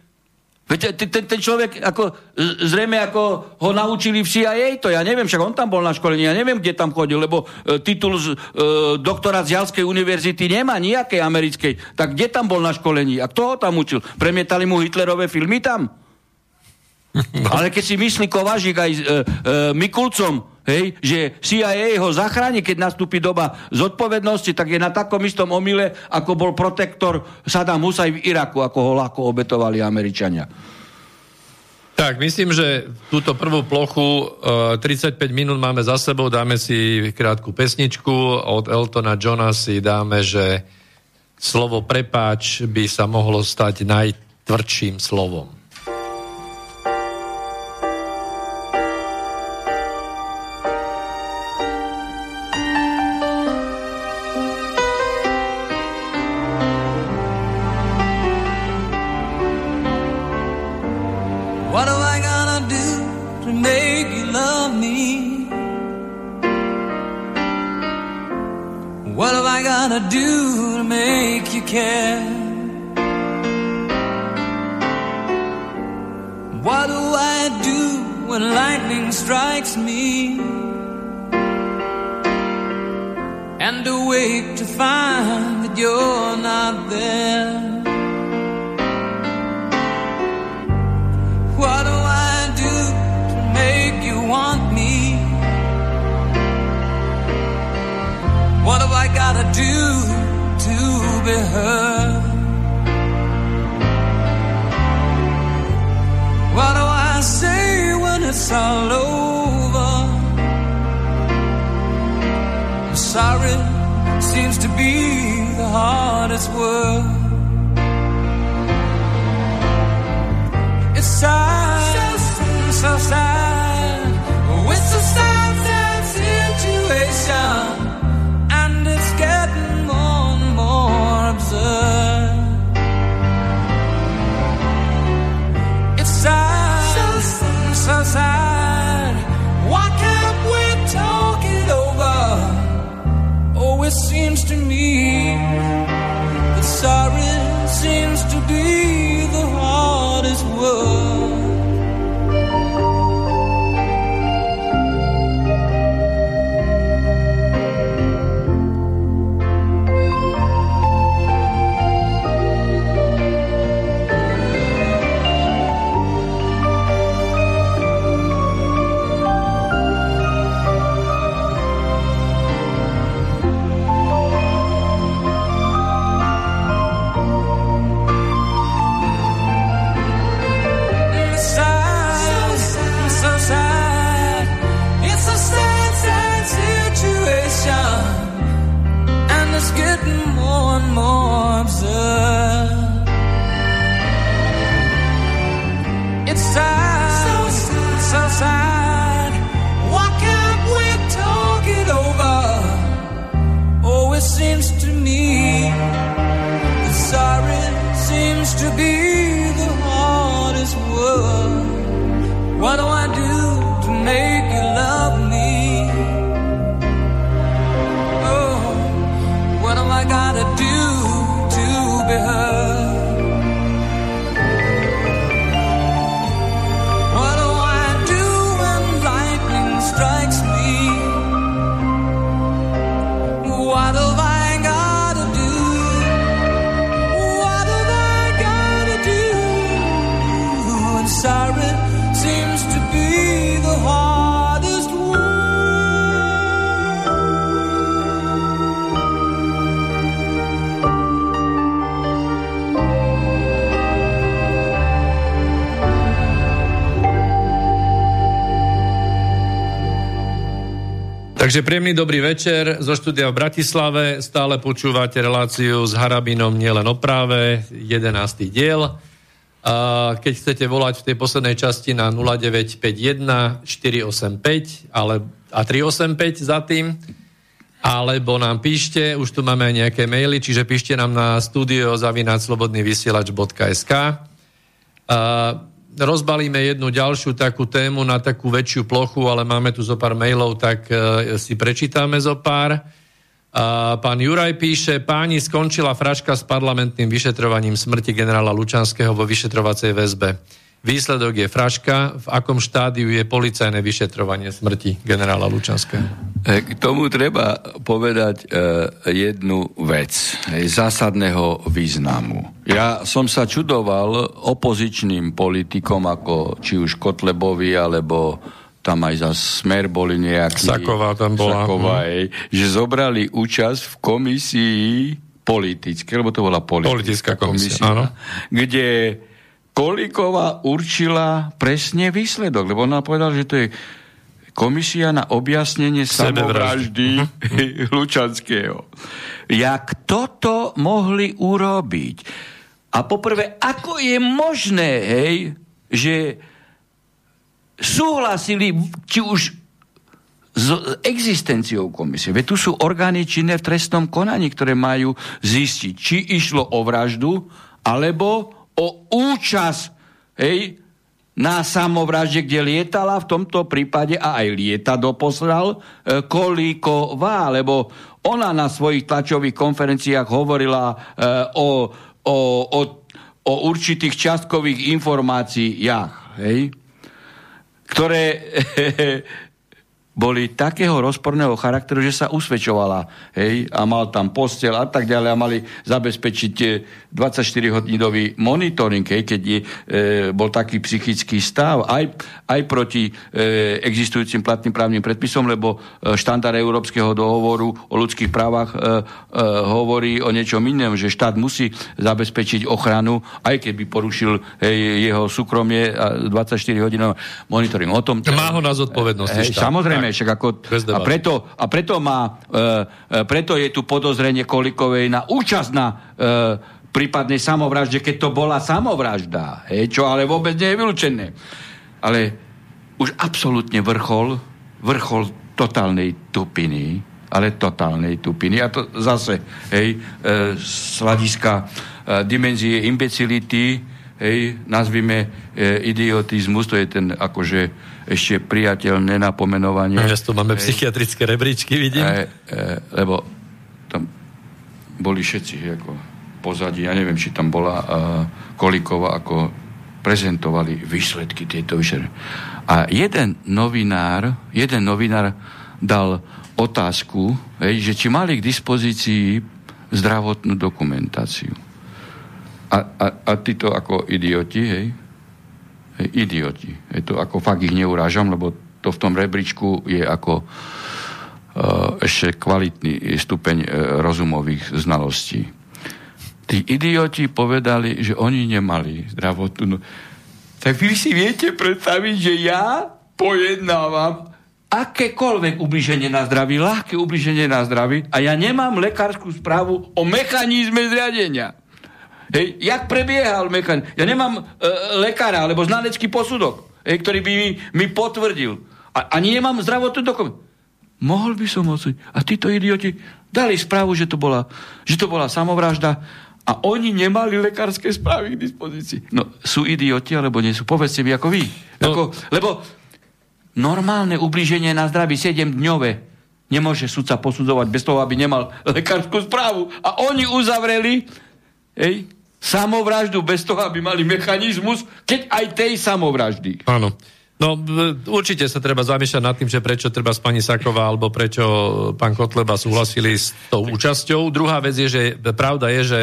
Veď ten, ten človek, ako, zrejme ako ho naučili v CIA, to ja neviem, však on tam bol na školení, ja neviem, kde tam chodil, lebo e, titul z, e, doktora z Jalskej univerzity nemá nejakej americkej. Tak kde tam bol na školení? A kto ho tam učil? Premietali mu Hitlerové filmy tam? No. Ale keď si myslí Kovažik aj s e, e, Mikulcom, hej, že CIA ho zachráni, keď nastúpi doba zodpovednosti, tak je na takom istom omyle, ako bol protektor Saddam Hussein v Iraku, ako ho ľahko obetovali Američania. Tak, myslím, že túto prvú plochu e, 35 minút máme za sebou, dáme si krátku pesničku, od Eltona Johna si dáme, že slovo prepáč by sa mohlo stať najtvrdším slovom. To me. That sorry What Takže príjemný dobrý večer zo štúdia v Bratislave. Stále počúvate reláciu s Harabinom nielen o práve, 11. diel. A keď chcete volať v tej poslednej časti na 0951 485 ale, a 385 za tým, alebo nám píšte, už tu máme aj nejaké maily, čiže píšte nám na studio zavináčslobodnyvysielač.sk a rozbalíme jednu ďalšiu takú tému na takú väčšiu plochu, ale máme tu zo pár mailov, tak e, si prečítame zo pár. A pán Juraj píše, páni, skončila fraška s parlamentným vyšetrovaním smrti generála Lučanského vo vyšetrovacej väzbe. Výsledok je fraška. V akom štádiu je policajné vyšetrovanie smrti generála Lučanského? K tomu treba povedať e, jednu vec e, zásadného významu. Ja som sa čudoval opozičným politikom, ako či už Kotlebovi, alebo tam aj za smer boli nejakí... Saková tam bola. Saková, hm. že zobrali účasť v komisii politické, lebo to bola politická, Politická komisia, áno. kde Kolíková určila presne výsledok, lebo ona povedala, že to je komisia na objasnenie samovraždy Lučanského. Jak toto mohli urobiť? A poprvé, ako je možné, hej, že súhlasili či už s existenciou komisie. Veď tu sú orgány činné v trestnom konaní, ktoré majú zistiť, či išlo o vraždu, alebo o účasť hej, na samovražde, kde lietala v tomto prípade a aj lieta doposlal e, Kolíková, lebo ona na svojich tlačových konferenciách hovorila e, o, o, o, o určitých častkových informáciách, hej, ktoré boli takého rozporného charakteru, že sa usvedčovala. Hej, a mal tam postel a tak ďalej a mali zabezpečiť 24-hodinový monitoring, hej, keď je, e, bol taký psychický stav aj, aj proti e, existujúcim platným právnym predpisom, lebo e, štandard Európskeho dohovoru o ľudských právach e, e, hovorí o niečom inom, že štát musí zabezpečiť ochranu, aj keby porušil hej, jeho súkromie a 24 hodinov monitoring. O tom, Má ho na zodpovednosti hej, Samozrejme, však ako, a, preto, a preto, má, e, e, preto je tu podozrenie Kolikovej na účasť na e, prípadnej samovražde, keď to bola samovražda, hej, čo ale vôbec nie je vylúčené. Ale už absolútne vrchol, vrchol totálnej tupiny, ale totálnej tupiny. A to zase, hej, e, z hľadiska e, dimenzie imbecility, hej, nazvime e, idiotizmus, to je ten akože ešte priateľ nenapomenovanie. Dnes tu máme hej, psychiatrické rebríčky, vidím. E, e, lebo tam boli všetci, ako pozadí, ja neviem, či tam bola uh, Kolíková, ako prezentovali výsledky tejto vyšetrovania. A jeden novinár, jeden novinár dal otázku, hej, že či mali k dispozícii zdravotnú dokumentáciu. A, a, a títo ako idioti, hej idioti. Je to ako fakt ich neurážam, lebo to v tom rebríčku je ako uh, ešte kvalitný stupeň uh, rozumových znalostí tí idioti povedali, že oni nemali zdravotnú. Tak vy si viete predstaviť, že ja pojednávam akékoľvek ubliženie na zdraví, ľahké ubliženie na zdraví a ja nemám lekárskú správu o mechanizme zriadenia. Hej, jak prebiehal mechanizm. Ja nemám e, lekára alebo znanecký posudok, hej, ktorý by mi, mi potvrdil. A, ani nemám zdravotnú dokument. Mohol by som odsúdiť. A títo idioti dali správu, že to bola, že to bola samovražda a oni nemali lekárske správy k dispozícii. No, sú idioti, alebo nie sú? Povedzte mi, ako vy. No. Ako, lebo normálne ublíženie na zdraví 7-dňové nemôže sudca posudzovať bez toho, aby nemal lekárskú správu. A oni uzavreli hej, samovraždu bez toho, aby mali mechanizmus, keď aj tej samovraždy. Áno. No, určite sa treba zamýšľať nad tým, že prečo treba s pani Saková, alebo prečo pán Kotleba súhlasili s tou účasťou. Druhá vec je, že pravda je, že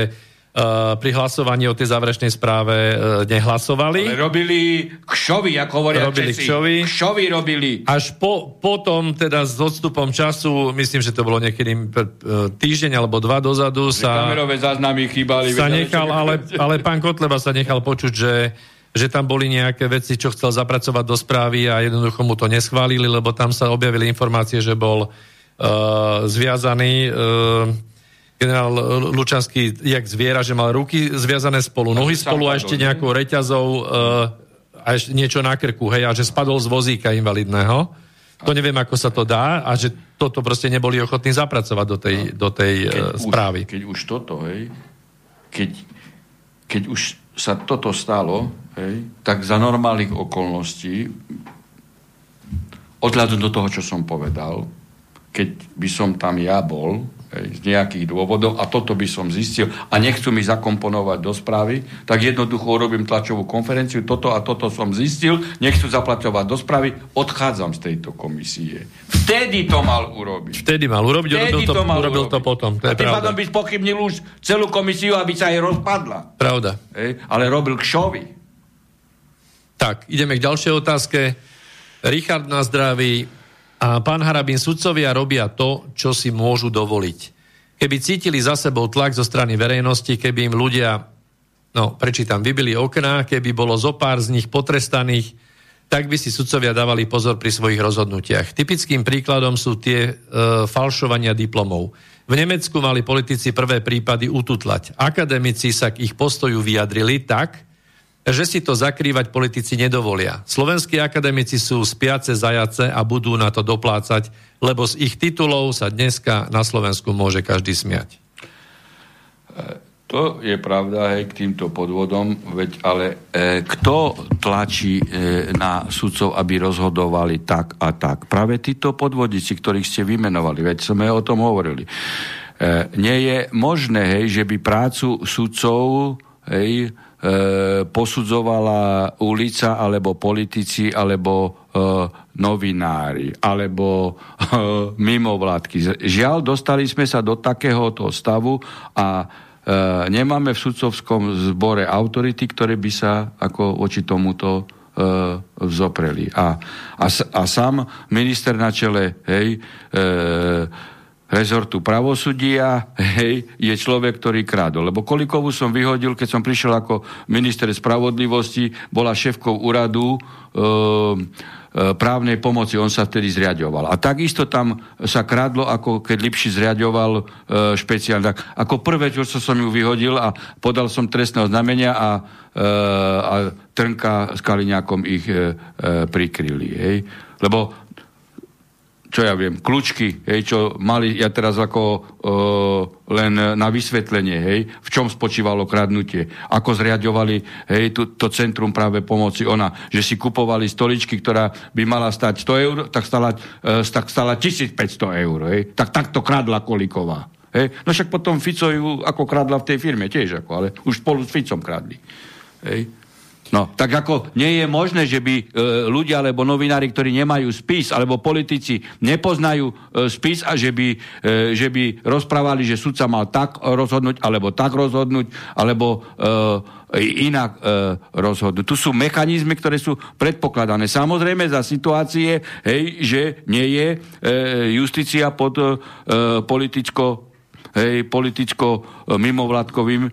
pri hlasovaní o tej záverečnej správe uh, nehlasovali. Ale robili kšovi, ako hovoria robili Česi. Kšovi. kšovi robili. Až po, potom, teda s odstupom času, myslím, že to bolo niekedy uh, týždeň alebo dva dozadu, sa... Kamerové záznamy chýbali. Sa nechal, ale, ale pán Kotleba sa nechal počuť, že že tam boli nejaké veci, čo chcel zapracovať do správy a jednoducho mu to neschválili, lebo tam sa objavili informácie, že bol uh, zviazaný uh, generál Lučanský jak zviera, že mal ruky zviazané spolu, nohy spolu a ešte nejakou reťazou uh, a ešte niečo na krku, hej, a že spadol z vozíka invalidného. To neviem, ako sa to dá a že toto proste neboli ochotní zapracovať do tej, do tej keď uh, správy. Už, keď už toto, hej, keď, keď už sa toto stalo, hej, tak za normálnych okolností odhľadom do toho, čo som povedal, keď by som tam ja bol, hej, z nejakých dôvodov a toto by som zistil a nechcú mi zakomponovať do správy, tak jednoducho urobím tlačovú konferenciu, toto a toto som zistil, nechcú zaplaťovať do správy, odchádzam z tejto komisie. Vtedy to mal urobiť. Vtedy mal urobiť, Vtedy urobil, to, to, mal urobil urobiť. to potom. To a tým pádom by spochybnil už celú komisiu, aby sa aj rozpadla. Pravda. Hej, ale robil kšovi. Tak, ideme k ďalšej otázke. Richard na zdraví. A pán Harabín, sudcovia robia to, čo si môžu dovoliť. Keby cítili za sebou tlak zo strany verejnosti, keby im ľudia, no prečítam, vybili okná, keby bolo zo pár z nich potrestaných, tak by si sudcovia dávali pozor pri svojich rozhodnutiach. Typickým príkladom sú tie e, falšovania diplomov. V Nemecku mali politici prvé prípady ututlať. Akademici sa k ich postoju vyjadrili tak, že si to zakrývať politici nedovolia. Slovenskí akademici sú spiace zajace a budú na to doplácať, lebo z ich titulov sa dneska na Slovensku môže každý smiať. To je pravda aj k týmto podvodom, veď ale e, kto tlačí e, na sudcov, aby rozhodovali tak a tak? Práve títo podvodníci, ktorých ste vymenovali, veď sme o tom hovorili. E, nie je možné, hej, že by prácu sudcov hej, posudzovala ulica, alebo politici, alebo e, novinári, alebo e, mimovládky. Žiaľ, dostali sme sa do takéhoto stavu a E, nemáme v sudcovskom zbore autority, ktoré by sa ako voči tomuto e, vzopreli. A, a, a sám minister na čele hej, e, rezortu pravosudia hej, je človek, ktorý krádol. Lebo Kolikovu som vyhodil, keď som prišiel ako minister spravodlivosti, bola šéfkou úradu e, E, právnej pomoci, on sa vtedy zriadoval. A takisto tam sa kradlo, ako keď Lipši zriadoval e, špeciálne. Ako prvé, čo som ju vyhodil a podal som trestného znamenia a, e, a Trnka s Kaliňákom ich e, e, prikryli. Hej. Lebo čo ja viem, kľúčky, hej, čo mali ja teraz ako e, len na vysvetlenie, hej, v čom spočívalo kradnutie, ako zriadovali hej, to, to centrum práve pomoci ona, že si kupovali stoličky, ktorá by mala stať 100 eur, tak stala, e, tak stala 1500 eur, hej, tak takto kradla Koliková. Hej. No však potom Fico ju ako kradla v tej firme tiež, ako, ale už spolu s Ficom kradli. Hej. No, tak ako nie je možné, že by e, ľudia alebo novinári, ktorí nemajú spis, alebo politici nepoznajú e, spis a že by, e, že by rozprávali, že sudca mal tak rozhodnúť, alebo tak rozhodnúť, alebo e, inak e, rozhodnúť. Tu sú mechanizmy, ktoré sú predpokladané. Samozrejme za situácie, hej, že nie je e, justícia pod e, politickou hej, politicko-mimovládkovým e,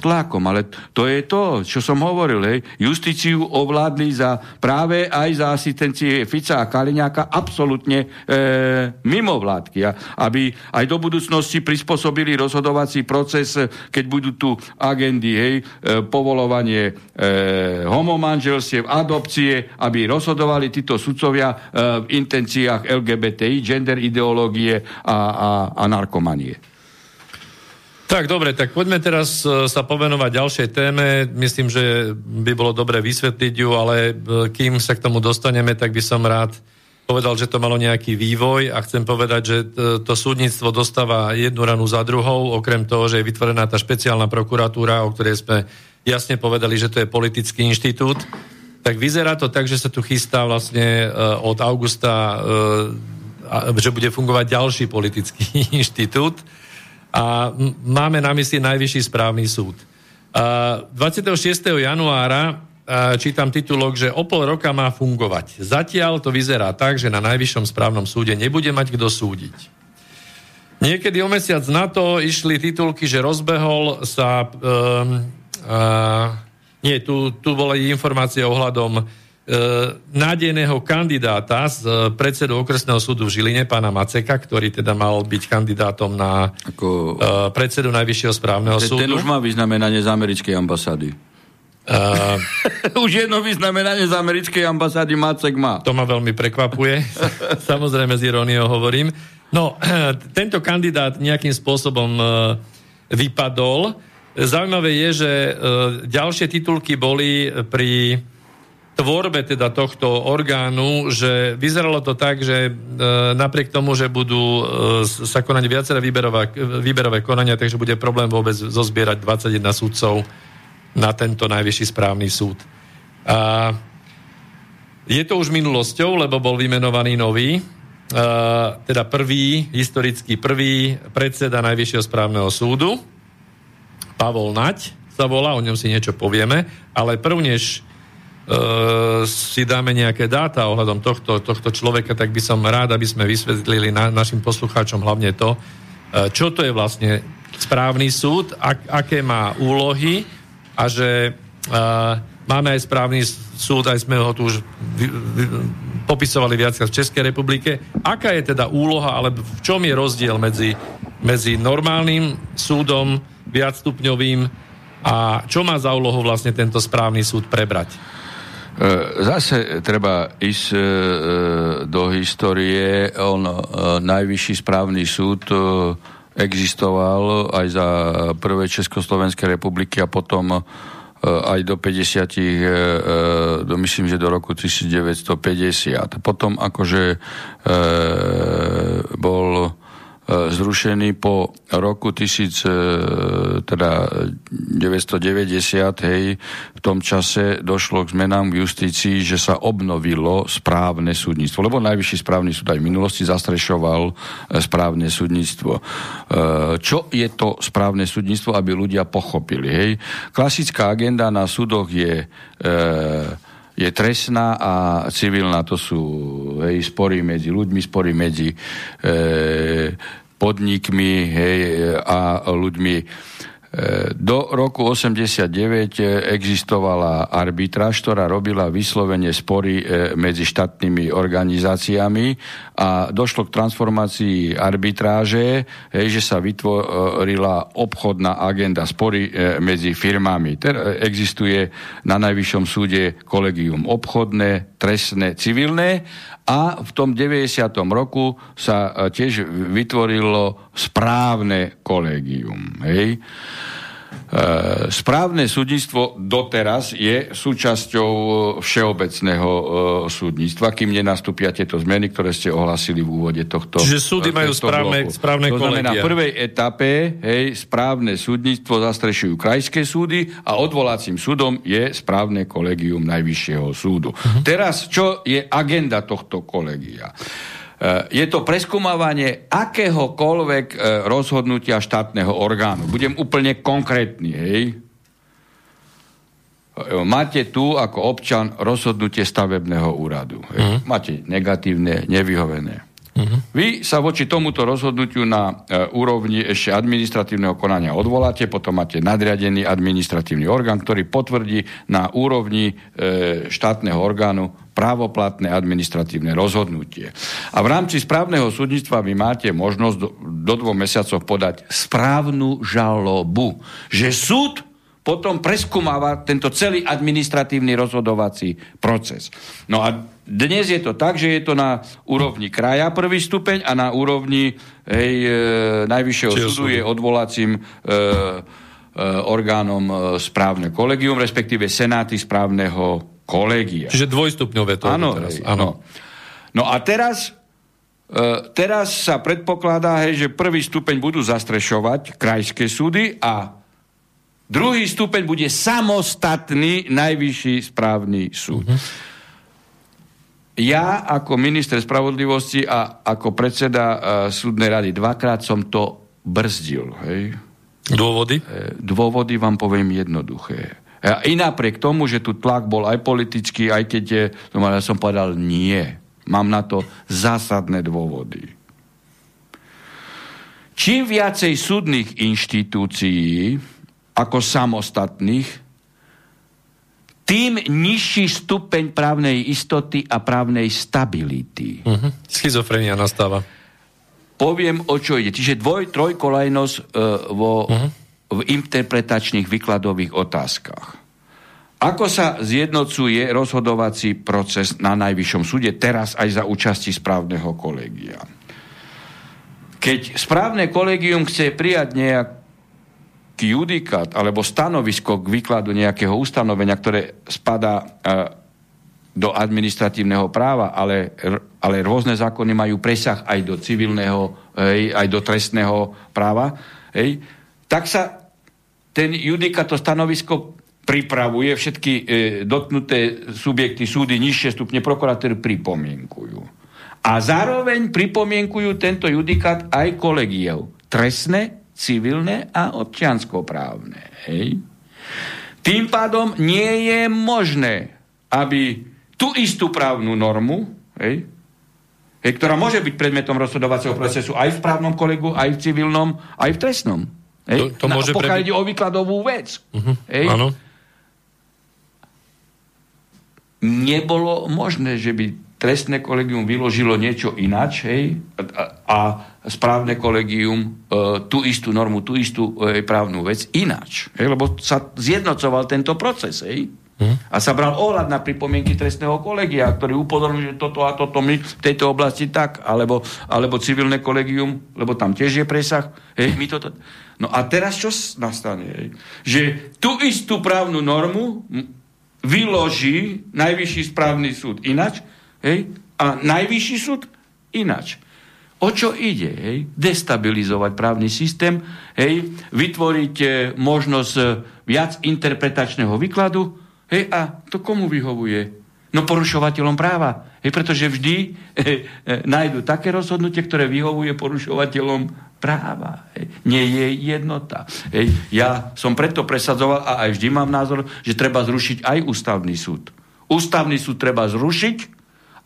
tlakom. Ale to je to, čo som hovoril. Hej. Justíciu ovládli za, práve aj za asistencie Fica a Kaliňáka absolútne e, mimovládky. A, aby aj do budúcnosti prispôsobili rozhodovací proces, keď budú tu agendy, hej, e, povolovanie e, homomanželstiev, adopcie, aby rozhodovali títo sudcovia e, v intenciách LGBTI, gender ideológie a, a, a narkomanie. Tak dobre, tak poďme teraz e, sa povenovať ďalšej téme. Myslím, že by bolo dobre vysvetliť ju, ale e, kým sa k tomu dostaneme, tak by som rád povedal, že to malo nejaký vývoj a chcem povedať, že to súdnictvo dostáva jednu ranu za druhou, okrem toho, že je vytvorená tá špeciálna prokuratúra, o ktorej sme jasne povedali, že to je politický inštitút, tak vyzerá to tak, že sa tu chystá vlastne e, od augusta, že bude fungovať ďalší politický inštitút, a máme na mysli Najvyšší správny súd. A 26. januára čítam titulok, že o pol roka má fungovať. Zatiaľ to vyzerá tak, že na Najvyššom správnom súde nebude mať kto súdiť. Niekedy o mesiac na to išli titulky, že rozbehol sa... Um, uh, nie, tu, tu boli informácie ohľadom nádejného kandidáta z e, predsedu okresného súdu v Žiline, pána Maceka, ktorý teda mal byť kandidátom na Ako... E, predsedu Najvyššieho správneho ten, súdu. Ten už má vyznamenanie z americkej ambasády. Uh, už jedno vyznamenanie z americkej ambasády Macek má. To ma veľmi prekvapuje. Samozrejme z iróniou hovorím. No, tento kandidát nejakým spôsobom vypadol. Zaujímavé je, že ďalšie titulky boli pri tvorbe teda tohto orgánu, že vyzeralo to tak, že e, napriek tomu, že budú e, sa konať viaceré výberové, výberové konania, takže bude problém vôbec zozbierať 21 súdcov na tento najvyšší správny súd. A je to už minulosťou, lebo bol vymenovaný nový, e, teda prvý, historický prvý predseda Najvyššieho správneho súdu, Pavol Nať sa volá, o ňom si niečo povieme, ale prvnež si dáme nejaké dáta ohľadom tohto, tohto človeka, tak by som rád, aby sme vysvetlili na, našim poslucháčom hlavne to, uh, čo to je vlastne správny súd, ak, aké má úlohy a že uh, máme aj správny súd, aj sme ho tu už vy, vy, popisovali viac v Českej republike. Aká je teda úloha, alebo v čom je rozdiel medzi, medzi normálnym súdom, viacstupňovým a čo má za úlohu vlastne tento správny súd prebrať? E, zase treba ísť e, do histórie. On, e, najvyšší správny súd existoval aj za prvé Československej republiky a potom aj do 50, do, myslím, že do roku 1950. Potom akože bol E, zrušený po roku 1000, e, teda 990, hej, v tom čase došlo k zmenám v justícii, že sa obnovilo správne súdnictvo, lebo najvyšší správny súd aj v minulosti zastrešoval e, správne súdnictvo. Čo je to správne súdnictvo, aby ľudia pochopili? Hej? Klasická agenda na súdoch je je trestná a civilná, to sú hej, spory medzi ľuďmi, spory medzi e, podnikmi hej, a ľuďmi. E, do roku 89 existovala arbitráž, ktorá robila vyslovene spory e, medzi štátnymi organizáciami a došlo k transformácii arbitráže, že sa vytvorila obchodná agenda spory e, medzi firmami. Existuje na Najvyššom súde kolegium obchodné, trestné, civilné a v tom 90. roku sa e, tiež vytvorilo správne kolégium. Hej? E, správne súdnictvo doteraz je súčasťou všeobecného e, súdnictva, kým nenastúpia tieto zmeny, ktoré ste ohlasili v úvode tohto Čiže súdy majú správne, správne To znamená, v prvej etape hej, správne súdnictvo zastrešujú krajské súdy a odvolacím súdom je správne kolegium Najvyššieho súdu. Uh-huh. Teraz, čo je agenda tohto kolegia? Eh, je to preskúmavanie akéhokoľvek eh, rozhodnutia štátneho orgánu. Budem úplne konkrétny, hej. Eh, máte tu ako občan rozhodnutie stavebného úradu. Hej. Uh-huh. Máte negatívne, nevyhovené. Uh-huh. Vy sa voči tomuto rozhodnutiu na e, úrovni ešte administratívneho konania odvoláte, potom máte nadriadený administratívny orgán, ktorý potvrdí na úrovni e, štátneho orgánu právoplatné administratívne rozhodnutie. A v rámci správneho súdnictva vy máte možnosť do, do dvoch mesiacov podať správnu žalobu, že súd potom preskúmava tento celý administratívny rozhodovací proces. No a dnes je to tak, že je to na úrovni kraja prvý stupeň a na úrovni hej, e, najvyššieho Čiže súdu je odvolacím e, e, orgánom e, správne kolegium, respektíve senáty správneho kolegia. Čiže dvojstupňové to áno, teraz. Áno. No a teraz, e, teraz sa predpokladá, hej, že prvý stupeň budú zastrešovať krajské súdy a Druhý stupeň bude samostatný najvyšší správny súd. Uh-huh. Ja ako minister spravodlivosti a ako predseda uh, súdnej rady dvakrát som to brzdil. Hej. Dôvody? E, dôvody vám poviem jednoduché. I napriek tomu, že tu tlak bol aj politický, aj keď je, ja som povedal nie. Mám na to zásadné dôvody. Čím viacej súdnych inštitúcií, ako samostatných, tým nižší stupeň právnej istoty a právnej stability. Uh-huh. Schizofrenia nastáva. Poviem, o čo ide. Čiže dvoj, trojkolajnosť uh, vo, uh-huh. V interpretačných výkladových otázkach. Ako sa zjednocuje rozhodovací proces na Najvyššom súde, teraz aj za účasti správneho kolegia? Keď správne kolegium chce prijať nejak, judikát alebo stanovisko k výkladu nejakého ustanovenia, ktoré spadá e, do administratívneho práva, ale, ale rôzne zákony majú presah aj do civilného, hej, aj do trestného práva, hej, tak sa ten judikát, to stanovisko pripravuje, všetky e, dotknuté subjekty, súdy, nižšie stupne prokurátory pripomienkujú. A zároveň pripomienkujú tento judikát aj kolegiev. Trestné civilné a občianskoprávne. Hej? Tým pádom nie je možné, aby tú istú právnu normu, hej, hej, ktorá môže byť predmetom rozhodovacieho procesu aj v právnom kolegu, aj v civilnom, aj v trestnom. Hej? To, to môže pokiaľ ide o výkladovú vec. Uh-huh. Hej? Áno. Nebolo možné, že by trestné kolegium vyložilo niečo ináč, hej, a, a správne kolegium e, tú istú normu, tú istú e, právnu vec ináč. Hej, lebo sa zjednocoval tento proces. Hej. A sa bral ohľad na pripomienky trestného kolegia, ktorý upozornil, že toto a toto my v tejto oblasti tak, alebo, alebo civilné kolegium, lebo tam tiež je presah. Hej, my toto... No a teraz čo nastane? Že tú istú právnu normu vyloží Najvyšší správny súd inač hej? a Najvyšší súd inač. O čo ide? Hej? Destabilizovať právny systém, hej? vytvoriť e, možnosť e, viac interpretačného výkladu hej? a to komu vyhovuje? No porušovateľom práva. Hej? Pretože vždy hej, e, nájdu také rozhodnutie, ktoré vyhovuje porušovateľom práva. Hej. Nie je jednota. Hej. Ja som preto presadzoval a aj vždy mám názor, že treba zrušiť aj ústavný súd. Ústavný súd treba zrušiť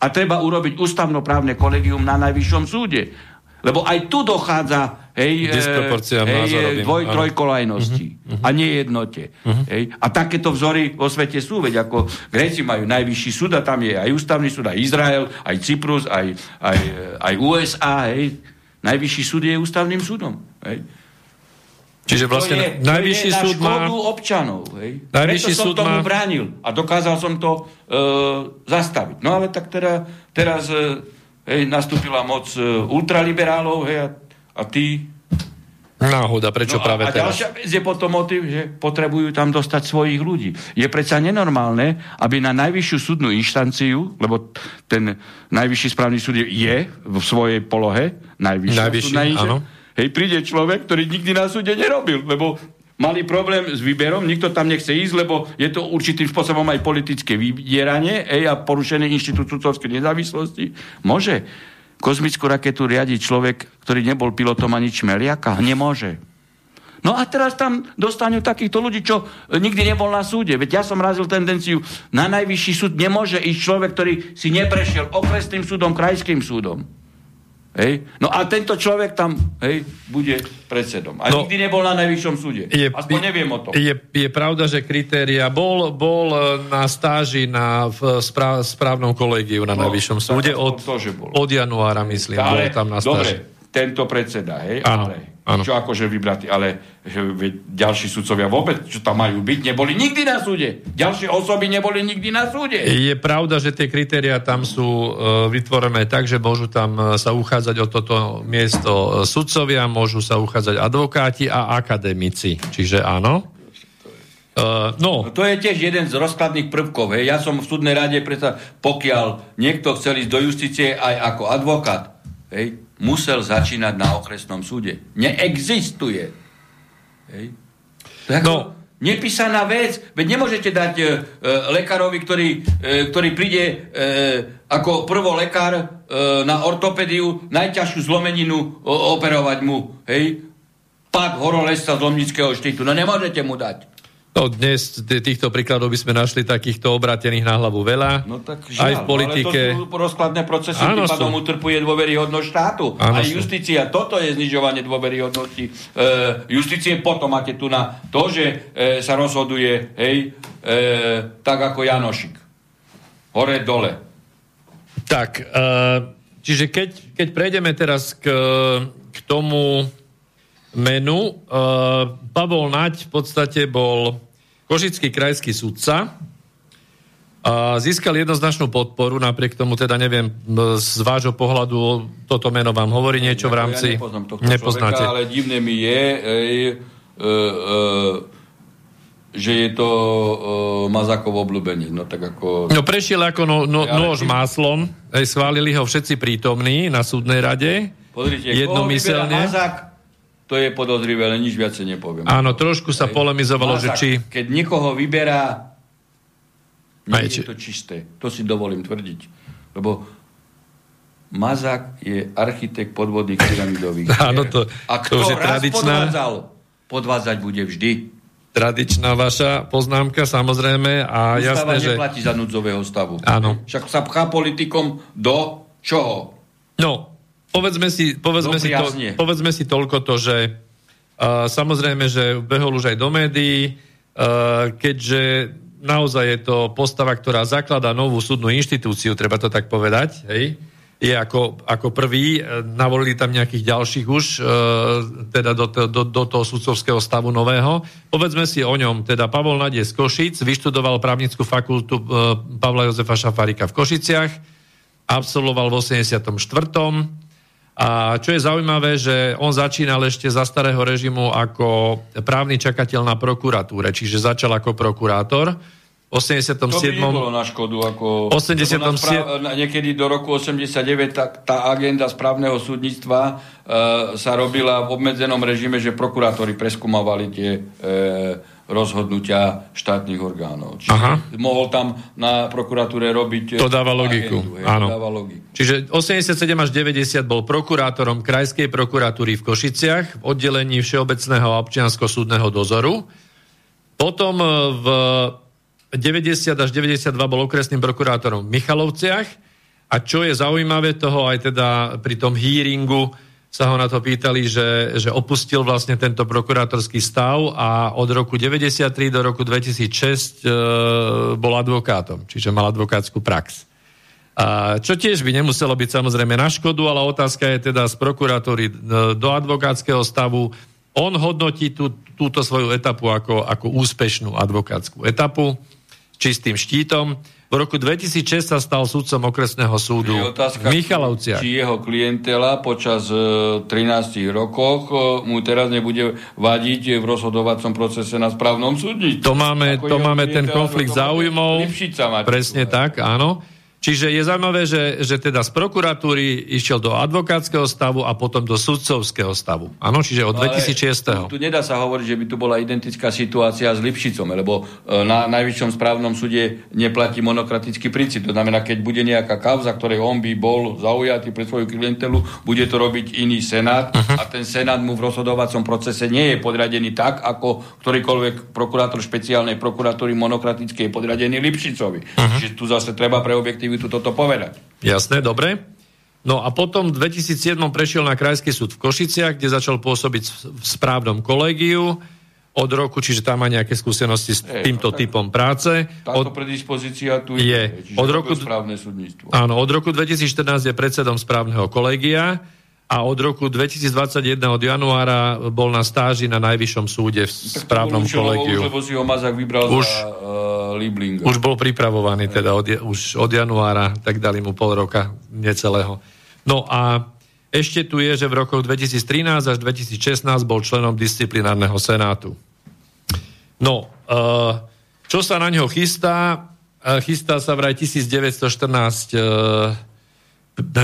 a treba urobiť ústavnoprávne kolegium na najvyššom súde. Lebo aj tu dochádza hej, hej, dvoj, trojkolajnosti uh-huh, uh-huh. a nejednote. Uh-huh. Hej. A takéto vzory vo svete sú, veď ako Gréci majú najvyšší súd a tam je aj ústavný súd, aj Izrael, aj Cyprus, aj, aj, aj USA. Hej. Najvyšší súd je ústavným súdom. Hej. Čiže vlastne to je, najvyšší to je súd má... občanov. Hej. Najvyšší Preto som súd tomu má... bránil a dokázal som to e, zastaviť. No ale tak teda, teraz e, hej, nastúpila moc e, ultraliberálov hej, a, a tí... Náhoda, prečo no práve a, a teraz? ďalšia vec je potom motiv, že potrebujú tam dostať svojich ľudí. Je predsa nenormálne, aby na najvyššiu súdnu inštanciu, lebo ten najvyšší správny súd je, v svojej polohe, najvyššia Najvyšší, súdna inštancia. Hej, príde človek, ktorý nikdy na súde nerobil, lebo mali problém s výberom, nikto tam nechce ísť, lebo je to určitým spôsobom aj politické vydieranie hej, a porušenie sudcovskej nezávislosti. Môže kozmickú raketu riadiť človek, ktorý nebol pilotom ani čmeliaka? Nemôže. No a teraz tam dostanú takýchto ľudí, čo nikdy nebol na súde. Veď ja som razil tendenciu, na najvyšší súd nemôže ísť človek, ktorý si neprešiel okresným súdom, krajským súdom. Hej? No a tento človek tam hej, bude predsedom. A No. nikdy nebol na najvyššom súde. Je, Aspoň neviem o tom. Je, je pravda, že kritéria bol, bol e, na stáži na, v správ, správnom kolegiu na No, najvyššom súde od, to, že bol. od januára, myslím, bol ale, tam na dobre, stáži. tento predseda, hej, ale áno. čo akože vybratý, ale veď ďalší sudcovia vôbec, čo tam majú byť, neboli nikdy na súde. Ďalšie osoby neboli nikdy na súde. Je pravda, že tie kritéria tam sú e, vytvorené tak, že môžu tam e, sa uchádzať o toto miesto e, sudcovia, môžu sa uchádzať advokáti a akademici. Čiže áno. No, No to je tiež jeden z rozkladných prvkov. Hej. Ja som v súdnej rade, predsa, pokiaľ niekto chcel ísť do justície aj ako advokát, hej, musel začínať na okresnom súde. Neexistuje. Hej. To je ako No. nepísaná vec. Veď nemôžete dať e, e, lekárovi, ktorý, e, ktorý príde e, ako prvo lekár e, na ortopédiu najťažšiu zlomeninu o, operovať mu. Hej. Pad horolesca z Lomnického štítu. No nemôžete mu dať. No dnes týchto príkladov by sme našli takýchto obratených na hlavu veľa. No tak aj v politike. Ale to sú rozkladné procesy, tým pádom utrpuje dôveryhodnosť štátu. Áno, aj justícia, toto je znižovanie dôveryhodnosti e, justície. Potom máte tu na to, že e, sa rozhoduje, hej, e, tak ako Janošik. Hore, dole. Tak, e, čiže keď, keď prejdeme teraz k, k tomu menu, e, Pavol Naď v podstate bol košický krajský sudca, a získal jednoznačnú podporu, napriek tomu teda neviem, z vášho pohľadu toto meno vám hovorí niečo v rámci... Ja nepoznám tohto Nepoznáte. človeka, ale divné mi je, ej, e, e, že je to e, Mazakov obľúbený. No tak ako... No prešiel ako no, no, nôž máslom, aj schválili ho všetci prítomní na súdnej rade. Pozrite, jednomyselne. Mazak, to je podozrivé, ale nič viacej nepoviem. Áno, trošku sa Hej. polemizovalo, že či... Keď niekoho vyberá, nie Aj je či- to čisté. To si dovolím tvrdiť. Lebo Mazak je architekt podvodných pyramidových. Áno, to- A to kto už je raz tradičná- podvádzal, podvádzať bude vždy. Tradičná vaša poznámka, samozrejme, a Ústava jasné, že... neplatí za núdzového stavu. Áno. Však sa pchá politikom do čoho? No, povedzme si, povedzme, si, to, povedzme si toľko to, že uh, samozrejme, že behol už aj do médií, uh, keďže naozaj je to postava, ktorá zakladá novú súdnu inštitúciu, treba to tak povedať, hej? je ako, ako prvý. E, navolili tam nejakých ďalších už, e, teda do, do, do toho sudcovského stavu nového. Povedzme si o ňom. Teda Pavol Nadie z Košic vyštudoval právnickú fakultu e, Pavla Jozefa Šafárika v Košiciach, absolvoval v 84. A čo je zaujímavé, že on začínal ešte za starého režimu ako právny čakateľ na prokuratúre, čiže začal ako prokurátor 87. To by nebolo na škodu. Ako, 87. Správ, niekedy do roku 89 tá, tá agenda správneho súdnictva uh, sa robila v obmedzenom režime, že prokurátori preskúmavali tie uh, rozhodnutia štátnych orgánov. Čiže Aha. mohol tam na prokuratúre robiť... To dáva logiku. Agendu, hej, Áno. To dáva logiku. Čiže 87 až 90 bol prokurátorom Krajskej prokuratúry v Košiciach v oddelení Všeobecného a občiansko-súdneho dozoru. Potom e, v 90 až 92 bol okresným prokurátorom v Michalovciach a čo je zaujímavé toho aj teda pri tom hearingu sa ho na to pýtali, že, že opustil vlastne tento prokurátorský stav a od roku 93 do roku 2006 e, bol advokátom, čiže mal advokátsku prax. A čo tiež by nemuselo byť samozrejme na škodu, ale otázka je teda z prokurátory e, do advokátskeho stavu. On hodnotí tú, túto svoju etapu ako, ako úspešnú advokátsku etapu čistým štítom. V roku 2006 sa stal sudcom okresného súdu otázka, v Michalovciach. Či jeho klientela počas e, 13 rokoch e, mu teraz nebude vadiť v rozhodovacom procese na správnom súdni. To máme, to máme ten konflikt záujmov. Presne tak, áno. Čiže je zaujímavé, že, že teda z prokuratúry išiel do advokátskeho stavu a potom do sudcovského stavu. Áno, čiže od no 2006. Tu, tu nedá sa hovoriť, že by tu bola identická situácia s Lipšicom, lebo e, na najvyššom správnom súde neplatí monokratický princíp. To znamená, keď bude nejaká kauza, ktorej on by bol zaujatý pre svoju klientelu, bude to robiť iný senát uh-huh. a ten senát mu v rozhodovacom procese nie je podradený tak, ako ktorýkoľvek prokurátor špeciálnej prokuratúry monokratickej je podradený Lipšicovi. Uh-huh. Čiže tu zase treba pre objektiv tu toto povedať. Jasné, dobre. No a potom v 2007 prešiel na Krajský súd v Košiciach, kde začal pôsobiť v správnom kolégiu od roku, čiže tam má nejaké skúsenosti s Ej, týmto no, typom práce. Táto od, predispozícia tu je. je od roku, správne súdnictvo. Áno, od roku 2014 je predsedom správneho kolégia a od roku 2021 od januára bol na stáži na najvyššom súde v správnom kolegiu. Už, ho Mazak vybral už, za uh, Liblinga. Už bol pripravovaný teda od, už od januára, tak dali mu pol roka necelého. No a ešte tu je, že v rokoch 2013 až 2016 bol členom disciplinárneho senátu. No, uh, čo sa na ňo chystá? Uh, chystá sa vraj 1914 uh,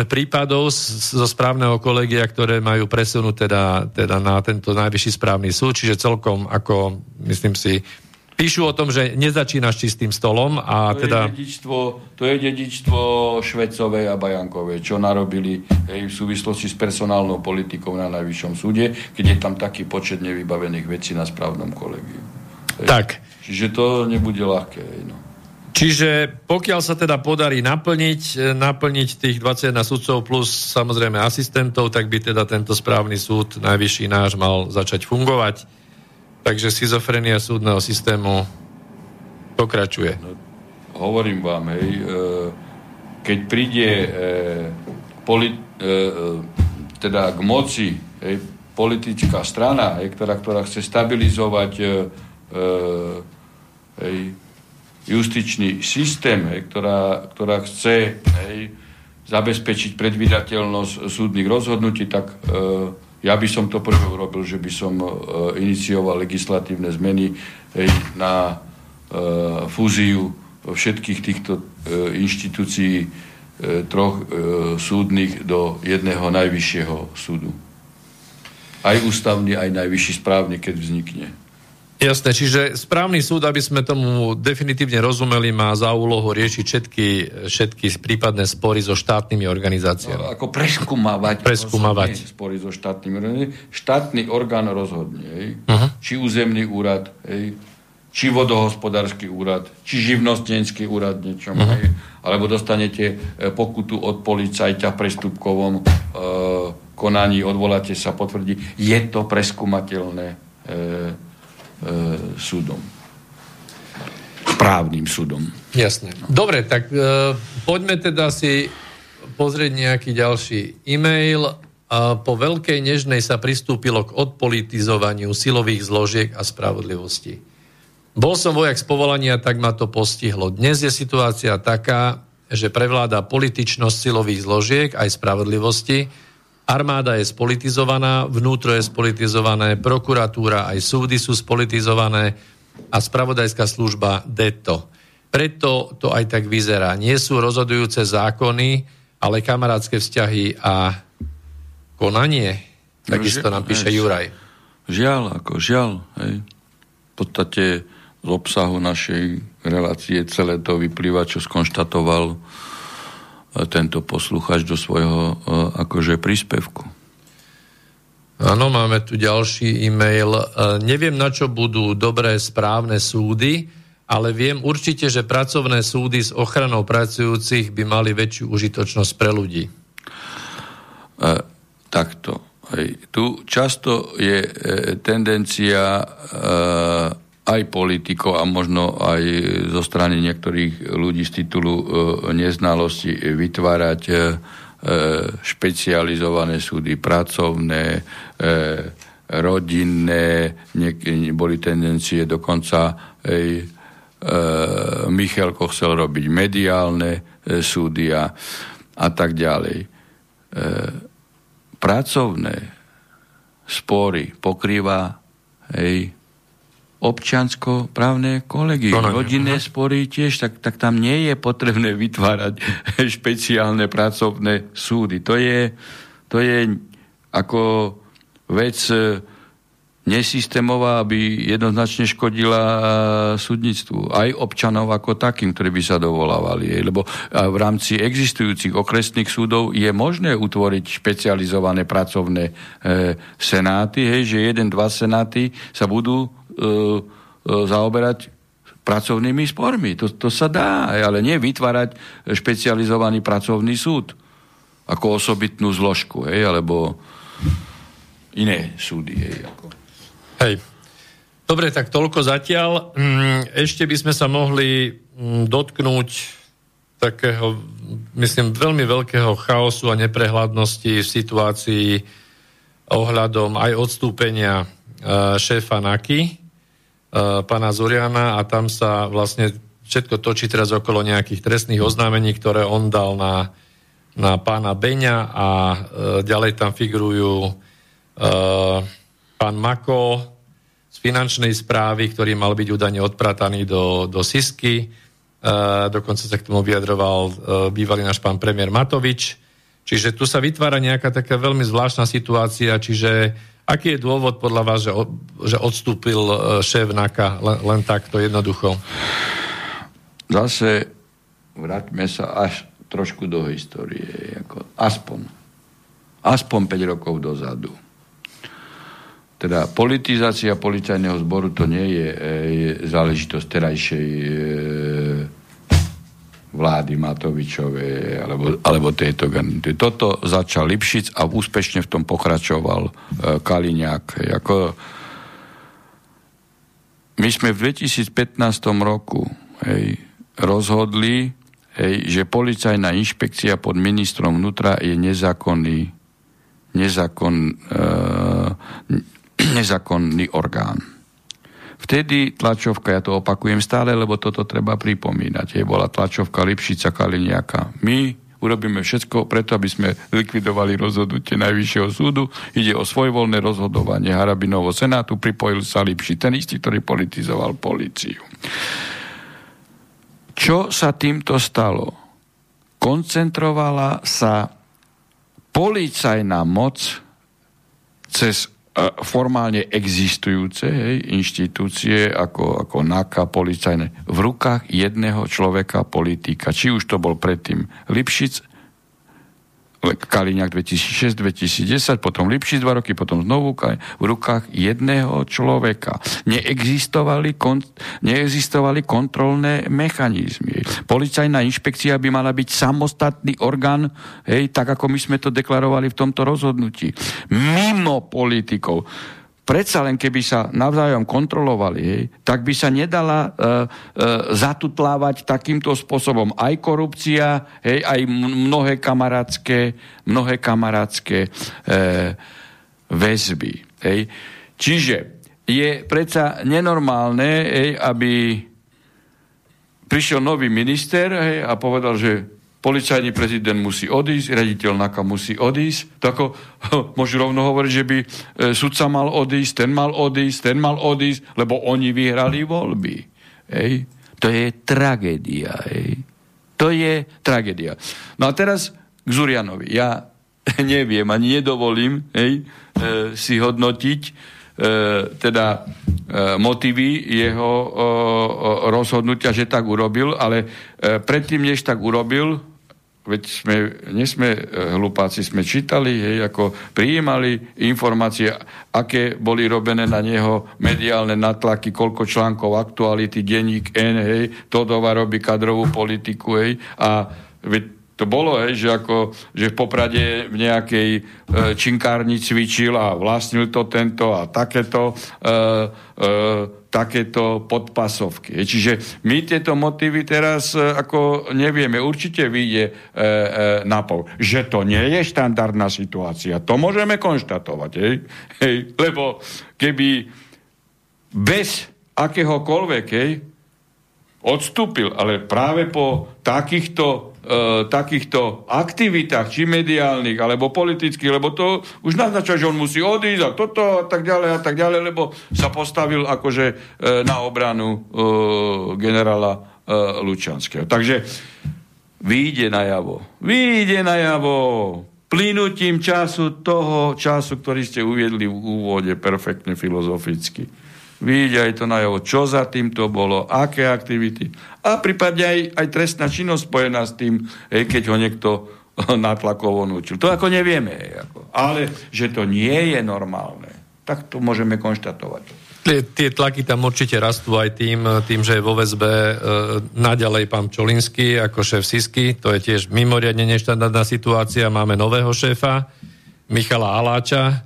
prípadov zo správneho kolegia, ktoré majú presunúť teda, teda na tento najvyšší správny súd, čiže celkom ako, myslím si, píšu o tom, že nezačína s čistým stolom a to teda... Je dedičstvo, to je dedičstvo Švecovej a Bajankovej, čo narobili hej, v súvislosti s personálnou politikou na najvyššom súde, keď je tam taký počet nevybavených vecí na správnom kolegiu. Hej. Tak. Čiže to nebude ľahké. Hej, no. Čiže pokiaľ sa teda podarí naplniť, e, naplniť tých 21 sudcov plus samozrejme asistentov, tak by teda tento správny súd, najvyšší náš, mal začať fungovať. Takže schizofrenia súdneho systému pokračuje. No, hovorím vám, hej, e, keď príde e, poli, teda k moci hej, politická strana, hej, ktorá, ktorá chce stabilizovať hej, justičný systém, hej, ktorá, ktorá chce hej, zabezpečiť predvydateľnosť súdnych rozhodnutí, tak e, ja by som to prvé urobil, že by som e, inicioval legislatívne zmeny hej, na e, fúziu všetkých týchto e, inštitúcií e, troch e, súdnych do jedného najvyššieho súdu. Aj ústavný, aj najvyšší správny, keď vznikne. Jasné, čiže správny súd, aby sme tomu definitívne rozumeli, má za úlohu riešiť všetky, všetky prípadné spory so štátnymi organizáciami. No, ako preskúmavať, preskúmavať. spory so štátnymi organizáciami. Štátny orgán rozhodne, hej? Uh-huh. či územný úrad, hej? či vodohospodársky úrad, či živnostenský úrad niečom, uh-huh. hej? alebo dostanete e, pokutu od policajťa v prestupkovom e, konaní, odvoláte sa, potvrdí. Je to preskúmateľné. E, súdom. Správnym súdom. Jasné. Dobre, tak e, poďme teda si pozrieť nejaký ďalší e-mail. A po veľkej nežnej sa pristúpilo k odpolitizovaniu silových zložiek a spravodlivosti. Bol som vojak z povolania, tak ma to postihlo. Dnes je situácia taká, že prevláda političnosť silových zložiek aj spravodlivosti. Armáda je spolitizovaná, vnútro je spolitizované, prokuratúra aj súdy sú spolitizované a spravodajská služba deto. Preto to aj tak vyzerá. Nie sú rozhodujúce zákony, ale kamarátske vzťahy a konanie. Takisto nám píše Juraj. Žiaľ, ako žiaľ. Hej. V podstate z obsahu našej relácie celé to vyplýva, čo skonštatoval tento posluchač do svojho e, akože príspevku. Áno, máme tu ďalší e-mail. E, neviem, na čo budú dobré správne súdy, ale viem určite, že pracovné súdy s ochranou pracujúcich by mali väčšiu užitočnosť pre ľudí. E, takto. Hej. Tu často je e, tendencia e, aj politikov a možno aj zo strany niektorých ľudí z titulu e, neznalosti vytvárať e, špecializované súdy, pracovné, e, rodinné, niek- boli tendencie dokonca aj e, Michalko chcel robiť mediálne e, súdy a, a tak ďalej. E, pracovné spory pokrýva hej, občansko-právne kolegy. Konanie. Rodinné spory tiež, tak, tak tam nie je potrebné vytvárať špeciálne pracovné súdy. To je, to je ako vec e, nesystémová, aby jednoznačne škodila e, súdnictvu. Aj občanov ako takým, ktorí by sa dovolávali. Lebo a v rámci existujúcich okresných súdov je možné utvoriť špecializované pracovné e, senáty, hej, že jeden, dva senáty sa budú e, e, zaoberať pracovnými spormi. To, to sa dá, ale nie vytvárať špecializovaný pracovný súd ako osobitnú zložku, hej, alebo iné súdy. Hej, ako. Hej. Dobre, tak toľko zatiaľ. Mm, Ešte by sme sa mohli mm, dotknúť takého, myslím, veľmi veľkého chaosu a neprehľadnosti v situácii ohľadom aj odstúpenia e, šéfa NAKY, e, pána Zuriana a tam sa vlastne všetko točí teraz okolo nejakých trestných oznámení, ktoré on dal na, na pána Beňa a e, ďalej tam figurujú e, pán Mako z finančnej správy, ktorý mal byť údajne odprataný do, do Sisky. E, dokonca sa k tomu vyjadroval e, bývalý náš pán premiér Matovič. Čiže tu sa vytvára nejaká taká veľmi zvláštna situácia, čiže aký je dôvod podľa vás, že, od, že odstúpil e, šéf NAKA len, len takto jednoducho? Zase vráťme sa až trošku do histórie. Ako aspoň. Aspoň 5 rokov dozadu. Teda politizácia policajného zboru to nie je, e, je záležitosť terajšej e, vlády Matovičovej alebo, alebo tejto garnitúry. Toto začal Lipšic a úspešne v tom pokračoval e, Kaliňák. Ako, my sme v 2015 roku hej, rozhodli, hej, že policajná inšpekcia pod ministrom vnútra je nezákonný nezákon, e, nezákonný orgán. Vtedy tlačovka, ja to opakujem stále, lebo toto treba pripomínať, je bola tlačovka Lipšica Kaliniaka. My urobíme všetko preto, aby sme likvidovali rozhodnutie Najvyššieho súdu. Ide o svojvoľné rozhodovanie Harabinovho senátu, pripojil sa Lipši, ten istý, ktorý politizoval policiu. Čo sa týmto stalo? Koncentrovala sa policajná moc cez formálne existujúce hej, inštitúcie ako, ako NAKA, policajné, v rukách jedného človeka, politika. Či už to bol predtým Lipšic, Kaliňák 2006-2010, potom Lipšic dva roky, potom znovu v rukách jedného človeka. Neexistovali, kon, neexistovali kontrolné mechanizmy. Policajná inšpekcia by mala byť samostatný orgán, hej, tak ako my sme to deklarovali v tomto rozhodnutí. Mimo politikov predsa len keby sa navzájom kontrolovali, hej, tak by sa nedala e, e, zatutlávať takýmto spôsobom aj korupcia, hej, aj mnohé kamarátske, mnohé kamarátske e, väzby. Hej. Čiže je predsa nenormálne, hej, aby prišiel nový minister hej, a povedal, že policajný prezident musí odísť, raditeľ NAKA musí odísť, tak môžu rovno hovoriť, že by e, sudca mal odísť, ten mal odísť, ten mal odísť, lebo oni vyhrali voľby. Hej. To je tragédia. Hej. To je tragédia. No a teraz k Zurianovi. Ja neviem, ani nedovolím hej, e, si hodnotiť e, teda e, motivy jeho e, rozhodnutia, že tak urobil, ale e, predtým, než tak urobil, veď sme, nie sme e, hlupáci, sme čítali, hej, ako prijímali informácie, aké boli robené na neho mediálne natlaky, koľko článkov aktuality, denník N, hej, Todova robí kadrovú politiku, hej, a veď to bolo, hej, že, ako, že v Poprade v nejakej e, činkárni cvičil a vlastnil to tento a takéto, e, e, takéto podpasovky. Čiže my tieto motívy teraz e, ako nevieme. Určite vyjde e, e, na pol. Že to nie je štandardná situácia. To môžeme konštatovať. Hej? Hej? Lebo keby bez akéhokoľvek hej, odstúpil, ale práve po takýchto takýchto aktivitách, či mediálnych, alebo politických, lebo to už naznačuje, že on musí odísť a toto a tak ďalej a tak ďalej, lebo sa postavil akože e, na obranu e, generála e, Lučanského. Takže vyjde najavo. Vyjde najavo plynutím času toho času, ktorý ste uviedli v úvode perfektne filozoficky vyjde aj to najavo, čo za tým to bolo, aké aktivity a prípadne aj, aj trestná činnosť spojená s tým, hej, keď ho niekto natlakovo núčil. To ako nevieme. Hej, ako. Ale že to nie je normálne, tak to môžeme konštatovať. Tie, tie tlaky tam určite rastú aj tým, tým že je vo väzbe e, naďalej pán Čolinský ako šéf Sisky. To je tiež mimoriadne neštandardná situácia. Máme nového šéfa, Michala Aláča,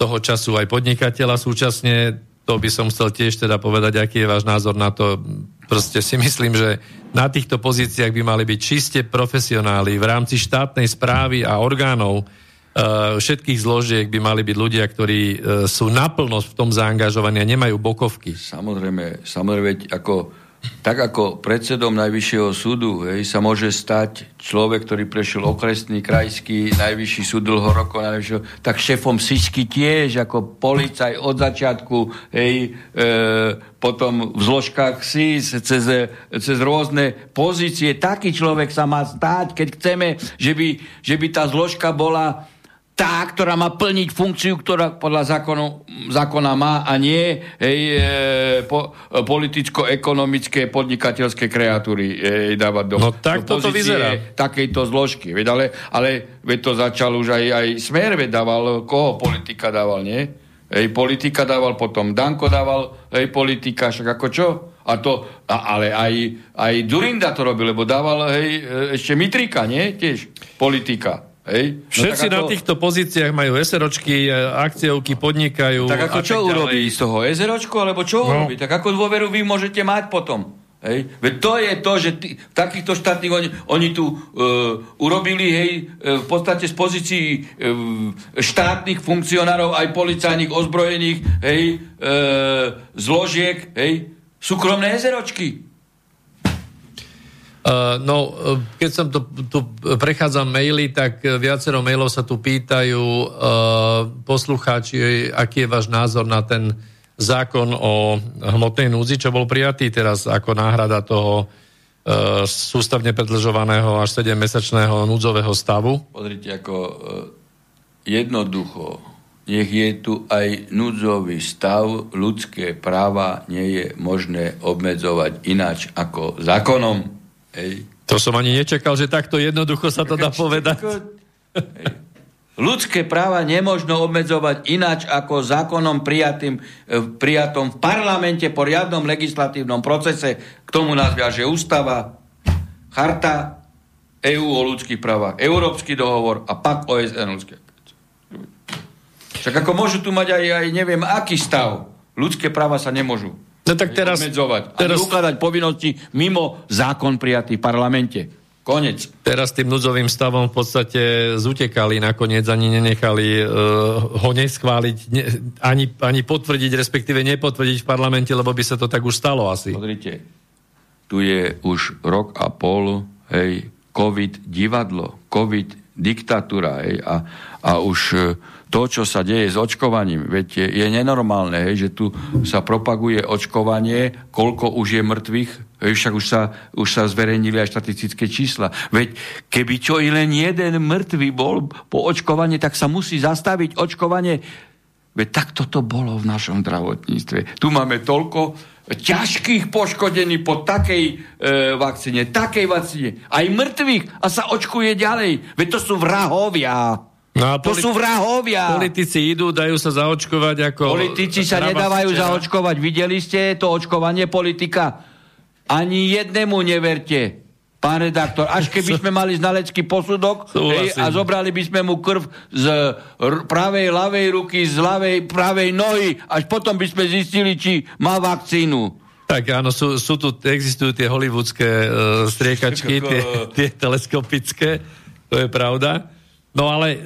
toho času aj podnikateľa súčasne to by som chcel tiež teda povedať, aký je váš názor na to. Proste si myslím, že na týchto pozíciách by mali byť čiste profesionáli v rámci štátnej správy a orgánov uh, všetkých zložiek by mali byť ľudia, ktorí uh, sú naplno v tom zaangažovaní a nemajú bokovky. Samozrejme, samozrejme, ako tak ako predsedom Najvyššieho súdu hej, sa môže stať človek, ktorý prešiel okresný, krajský, Najvyšší súd dlho rokov, najvyššieho, tak šéfom SISky tiež, ako policaj od začiatku, hej, e, potom v zložkách SIS, cez, cez rôzne pozície. Taký človek sa má stať, keď chceme, že by, že by tá zložka bola tá, ktorá má plniť funkciu, ktorá podľa zákonu, zákona má a nie hej, e, po, politicko-ekonomické podnikateľské kreatúry jej dávať do, no, tak do toto vyzerá. takejto zložky. Veď, ale, ale veď to začal už aj, aj Smer, veď dával, koho politika dával, nie? Hej, politika dával, potom Danko dával, hej, politika, však ako čo? A to, a, ale aj, aj Durinda to robil, lebo dával, hej, e, ešte Mitrika, nie? Tiež politika. Hej? No Všetci no, na týchto pozíciách majú SROčky, e, akciovky, podnikajú. Tak ako čo urobí z toho? SROčku, alebo čo no. urobí? Tak ako dôveru vy môžete mať potom? Hej? Veď to je to, že tí, v takýchto štátnych oni, oni tu uh, urobili hej, uh, v podstate z pozícií uh, štátnych funkcionárov, aj policajných, ozbrojených, hej, uh, zložiek, hej, súkromné ezeročky. Uh, no, uh, keď som tu, tu prechádzam maily, tak uh, viacero mailov sa tu pýtajú uh, poslucháči, aký je váš názor na ten zákon o hmotnej núdzi, čo bol prijatý teraz ako náhrada toho uh, sústavne predlžovaného až 7-mesačného núdzového stavu. Pozrite, ako jednoducho, nech je tu aj núdzový stav, ľudské práva nie je možné obmedzovať ináč ako zákonom. Hej. To som ani nečakal, že takto jednoducho sa to dá povedať. Hej. Ľudské práva nemožno obmedzovať ináč ako zákonom prijatým, e, prijatom v parlamente po riadnom legislatívnom procese. K tomu nás viaže ústava, charta EÚ o ľudských právach, Európsky dohovor a pak OSN ľudské Však ako môžu tu mať aj, aj neviem aký stav. Ľudské práva sa nemôžu No tak teraz... obmedzovať. teraz- A ukladať povinnosti mimo zákon prijatý v parlamente. Konec. Teraz tým núdzovým stavom v podstate zutekali, nakoniec ani nenechali uh, ho neschváliť, ne, ani, ani potvrdiť, respektíve nepotvrdiť v parlamente, lebo by sa to tak už stalo asi. Pozrite, tu je už rok a pol, hej, COVID divadlo, COVID diktatúra, hej, a, a už e, to, čo sa deje s očkovaním, veď je, je nenormálne, hej, že tu sa propaguje očkovanie, koľko už je mŕtvych, hej, však už sa, už sa zverejnili aj štatistické čísla. Veď keby čo i len jeden mŕtvy bol po očkovaní, tak sa musí zastaviť očkovanie Veď tak toto bolo v našom zdravotníctve. Tu máme toľko ťažkých poškodení po takej e, vakcíne, takej vakcíne, aj mŕtvych a sa očkuje ďalej. Veď to sú vrahovia. No a To sú vrahovia. Politici idú, dajú sa zaočkovať ako... Politici sa nedávajú včera. zaočkovať. Videli ste to očkovanie politika? Ani jednému neverte. Pán redaktor, až keby sme mali znalecký posudok hej, a zobrali by sme mu krv z r- pravej, ľavej ruky, z ľavej, pravej nohy, až potom by sme zistili, či má vakcínu. Tak áno, sú, sú tu, existujú tie hollywoodske uh, striekačky, tie, tie teleskopické, to je pravda. No ale e,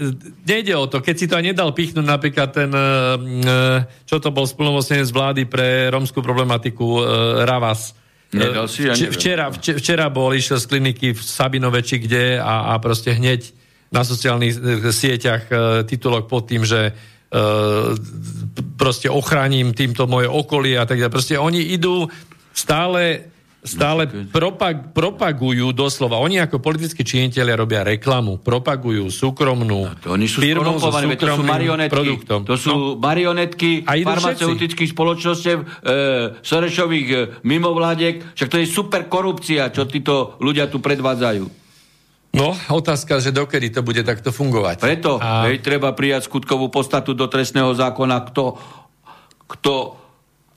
nejde o to, keď si to aj nedal pichnúť napríklad ten, uh, čo to bol splnomocnenec vlády pre rómskú problematiku Ravas. Nedal si? Ja neviem. včera, vč- včera bol, išiel z kliniky v Sabinove, či kde a, a proste hneď na sociálnych e, sieťach e, titulok pod tým, že e, proste ochránim týmto moje okolie a tak ďalej. Proste oni idú stále stále propag, propagujú doslova. Oni ako politickí činiteľia robia reklamu, propagujú súkromnú To oni sú firmu so to sú marionetky. produktom. To sú No. marionetky farmaceutických spoločnostiev, e, Sorešových e, mimovládiek. Však to je super korupcia, čo títo ľudia tu predvádzajú. No, otázka, že dokedy to bude takto fungovať. Preto A- hej, treba prijať skutkovú podstatu do trestného zákona, kto, kto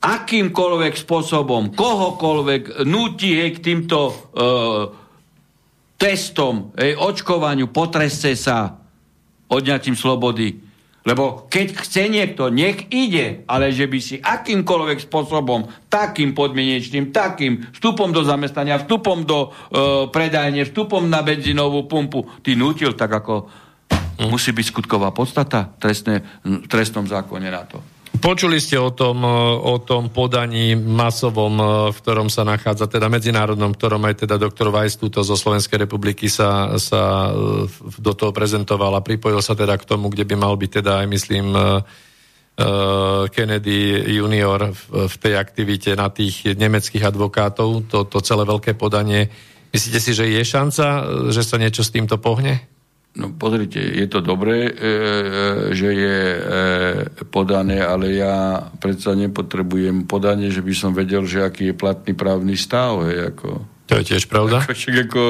akýmkoľvek spôsobom, kohokoľvek nutí hej, k týmto e, testom, hej, očkovaniu, potreste sa odňatím slobody. Lebo keď chce niekto, nech ide, ale že by si akýmkoľvek spôsobom, takým podmienečným, takým vstupom do zamestnania, vstupom do e, predajne, vstupom na benzínovú pumpu, ty nutil tak ako musí byť skutková podstata trestne, v trestnom zákone na to. Počuli ste o tom, e, o tom podaní masovom, e, v ktorom sa nachádza, teda medzinárodnom, v ktorom aj teda doktor Weiss túto zo Slovenskej republiky sa, sa e, do toho prezentoval a pripojil sa teda k tomu, kde by mal byť teda aj myslím Kennedy junior v, tej aktivite na tých nemeckých advokátov, to, to celé veľké podanie. Myslíte si, že je šanca, že sa niečo s týmto pohne? No pozrite, je to dobré, e, e, že je e, podané, ale ja predsa nepotrebujem podanie, že by som vedel, že aký je platný právny stav. Hej, ako, To je tiež pravda? ako, však ako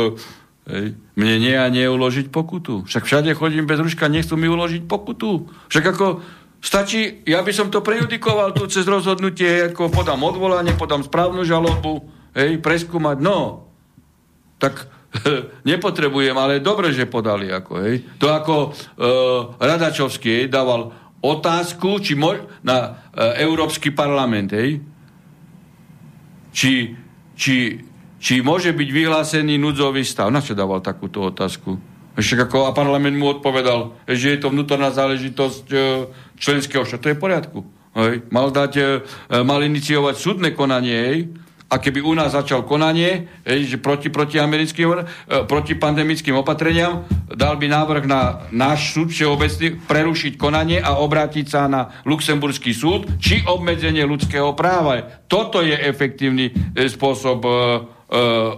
hej, mne nie a nie uložiť pokutu. Však všade chodím bez ruška, nechcú mi uložiť pokutu. Však ako stačí, ja by som to prejudikoval tu cez rozhodnutie, ako podám odvolanie, podám správnu žalobu, hej, preskúmať, no, tak nepotrebujem, ale dobre, že podali. Ako, hej. To ako e, Radačovský hej, dával otázku či mo- na e, Európsky parlament. Hej. Či, či, či môže byť vyhlásený núdzový stav. Na čo dával takúto otázku? Však ako, a parlament mu odpovedal, že je to vnútorná záležitosť e, členského štátu. To je v poriadku. Hej. Mal, dať, mal iniciovať súdne konanie, hej. A keby u nás začal konanie, hej, že proti, proti, americkým, e, proti pandemickým opatreniam, dal by návrh na náš súd všeobecný prerušiť konanie a obrátiť sa na Luxemburský súd, či obmedzenie ľudského práva. Toto je efektívny e, spôsob e,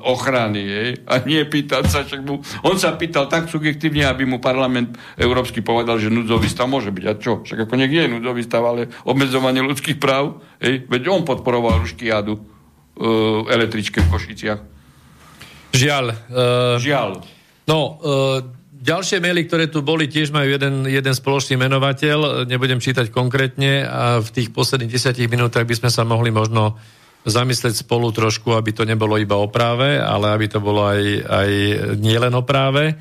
ochrany. Hej? A nie pýtať sa, však mu, on sa pýtal tak subjektívne, aby mu parlament európsky povedal, že núdzový stav môže byť. A čo? Však ako nech je núdzový stav, ale obmedzovanie ľudských práv, hej? veď on podporoval rušky jadu e, električke v Košiciach. Žiaľ. Uh, Žiaľ. No, uh, ďalšie maily, ktoré tu boli, tiež majú jeden, jeden spoločný menovateľ. Nebudem čítať konkrétne a v tých posledných desiatich minútach by sme sa mohli možno zamyslieť spolu trošku, aby to nebolo iba o práve, ale aby to bolo aj, aj nielen o práve.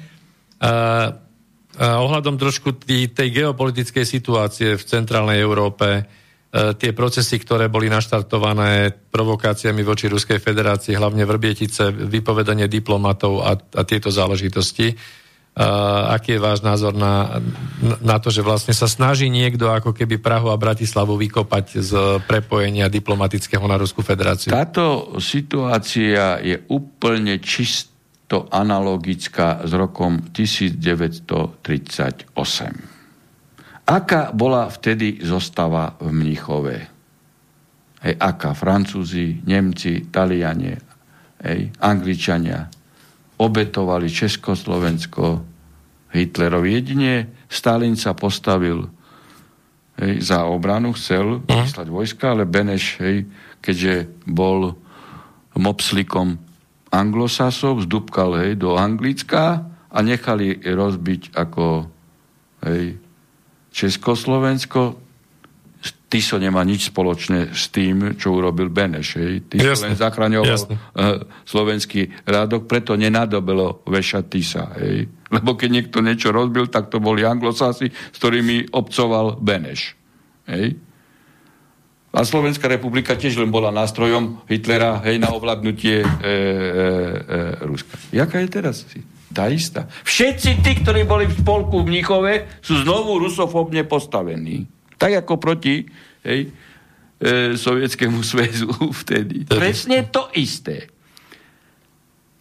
Uh, ohľadom trošku tý, tej geopolitickej situácie v centrálnej Európe, tie procesy, ktoré boli naštartované provokáciami voči Ruskej federácii, hlavne Vrbietice, vypovedanie diplomatov a, a tieto záležitosti. Uh, aký je váš názor na, na to, že vlastne sa snaží niekto ako keby Prahu a Bratislavu vykopať z prepojenia diplomatického na Ruskú federáciu? Táto situácia je úplne čisto analogická s rokom 1938. Aká bola vtedy zostava v Mnichove? Hej, aká? Francúzi, Nemci, Talianie, hej, Angličania, obetovali Československo Hitlerovi. Jedine Stalin sa postavil hej, za obranu, chcel vyslať vojska, ale Beneš, hej, keďže bol mopslikom anglosasov, zdúbkal hej, do Anglicka a nechali rozbiť ako hej, Československo, Tiso nemá nič spoločné s tým, čo urobil Beneš. Hej. Tiso len zachraňoval uh, slovenský rádok, preto nenadobelo vešať Tisa. Hej. Lebo keď niekto niečo rozbil, tak to boli anglosasi, s ktorými obcoval Beneš. Hej. A Slovenská republika tiež len bola nástrojom Hitlera hej, na ovládnutie e, e, e, Ruska. Jaká je teraz? Tá istá. Všetci tí, ktorí boli v spolku v Mníchove, sú znovu rusofobne postavení. Tak ako proti hej, e, Sovietskému zväzu vtedy. Presne to isté.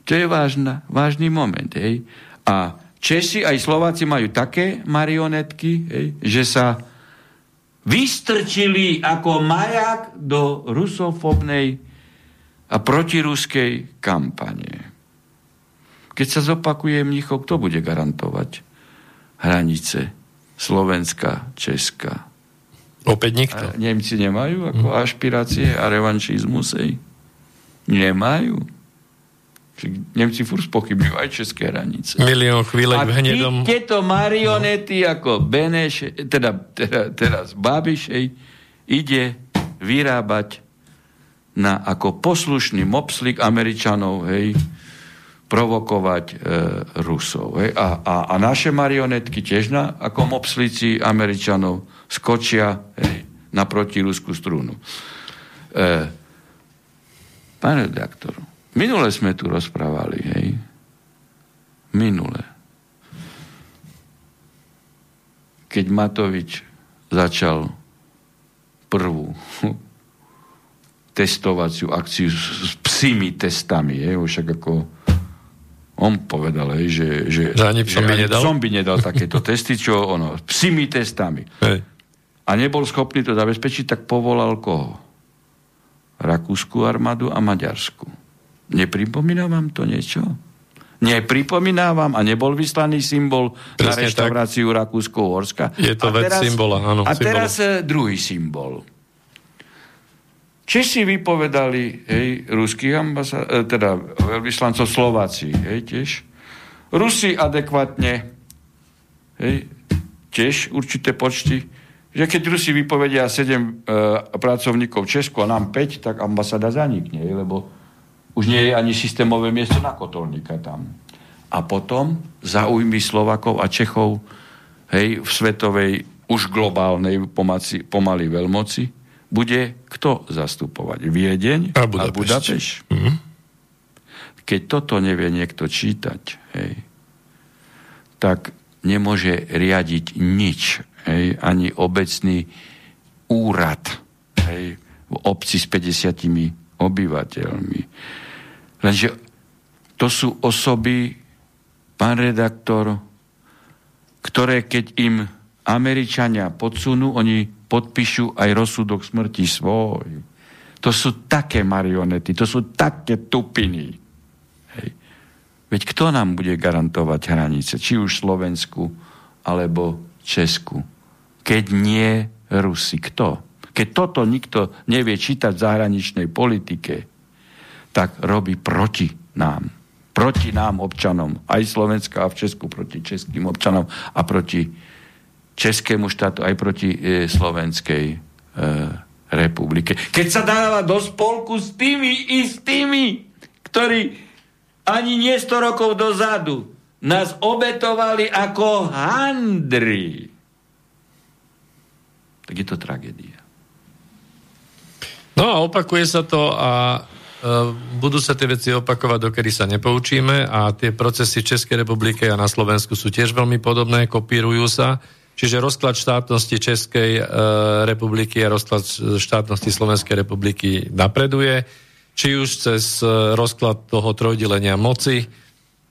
To je vážna, vážny moment. Hej. A Česi aj Slováci majú také marionetky, hej, že sa vystrčili ako majak do rusofobnej a protiruskej kampane. Keď sa zopakuje Mnichov, kto bude garantovať hranice Slovenska, Česka, Opäť nikto. A Nemci nemajú ako hmm. ašpirácie a revanšizmus? Ej? Nemajú. Nemci furt spochybňujú aj české hranice. Milión chvíľek v hnedom. A tieto marionety no. ako Beneš, teda, teda teraz Babišej, ide vyrábať na ako poslušný mopslik Američanov, hej, provokovať e, Rusov. Hej. A, a, a naše marionetky tiež na, ako mopslici Američanov skočia hej, na protiruskú strunu. E, pán redaktor, minule sme tu rozprávali, hej. Minule. Keď Matovič začal prvú testovaciu akciu s psými testami, hej, však ako on povedal, hej, že, že, že ani psom by nedal? Psom by nedal takéto testy, čo ono, psými testami. Hej a nebol schopný to zabezpečiť, tak povolal koho? Rakúsku armádu a Maďarsku. Nepripomína vám to niečo? Nepripomína vám a nebol vyslaný symbol Presne na reštauráciu Rakúsko-Horska? Je to a vec teraz, symbola, áno. A symbolu. teraz eh, druhý symbol. Česi vypovedali, hej, ruských ambasá- eh, teda veľvyslancov Slováci, hej, tiež. Rusi adekvátne, hej, tiež určité počty že keď Rusi vypovedia 7 e, pracovníkov Česku a nám 5, tak ambasáda zanikne, lebo už nie je ani systémové miesto na kotolníka tam. A potom zaujmy Slovakov a Čechov hej, v svetovej už globálnej pomaci, pomaly veľmoci bude kto zastupovať? Viedeň a Budapešť. A Budapešť? Mm-hmm. Keď toto nevie niekto čítať, hej, tak nemôže riadiť nič hej, ani obecný úrad hej, v obci s 50 obyvateľmi. Lenže to sú osoby, pán redaktor, ktoré keď im Američania podsunú, oni podpíšu aj rozsudok smrti svoj. To sú také marionety, to sú také tupiny. Hej. Veď kto nám bude garantovať hranice? Či už Slovensku, alebo Česku keď nie Rusi. Kto? Keď toto nikto nevie čítať v zahraničnej politike, tak robí proti nám. Proti nám občanom. Aj Slovenska a v Česku proti českým občanom a proti českému štátu, aj proti e, Slovenskej e, republike. Keď sa dáva do spolku s tými istými, ktorí ani nie 100 rokov dozadu nás obetovali ako handry. Tak je to tragédia. No a opakuje sa to a e, budú sa tie veci opakovať, dokedy sa nepoučíme a tie procesy v Českej republike a na Slovensku sú tiež veľmi podobné, kopírujú sa. Čiže rozklad štátnosti Českej e, republiky a rozklad štátnosti Slovenskej republiky napreduje, či už cez e, rozklad toho trojdelenia moci,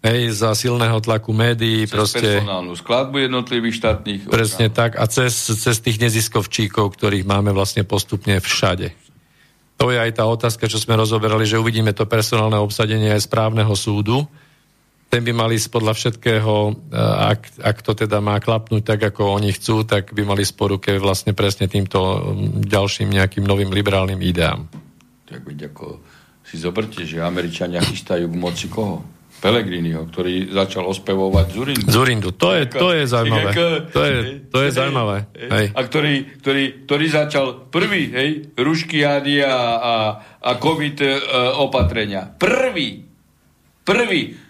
hej, za silného tlaku médií, Cez proste... personálnu skladbu jednotlivých štátnych Presne orgánov. tak. A cez, cez tých neziskovčíkov, ktorých máme vlastne postupne všade. To je aj tá otázka, čo sme rozoberali, že uvidíme to personálne obsadenie aj správneho súdu. Ten by mali ísť podľa všetkého, e, ak, ak to teda má klapnúť tak, ako oni chcú, tak by mali sporuke vlastne presne týmto mm, ďalším nejakým novým liberálnym ideám. Tak veď ako si zoberte, že Američania chystajú k moci koho? Pelegriniho, ktorý začal ospevovať Zurindu. Zurindu, to je, to je zaujímavé. To je, to je zaujímavé. Hej. A ktorý, ktorý, ktorý začal prvý, hej, ruškiády a, a, a COVID e, opatrenia. Prvý. Prvý.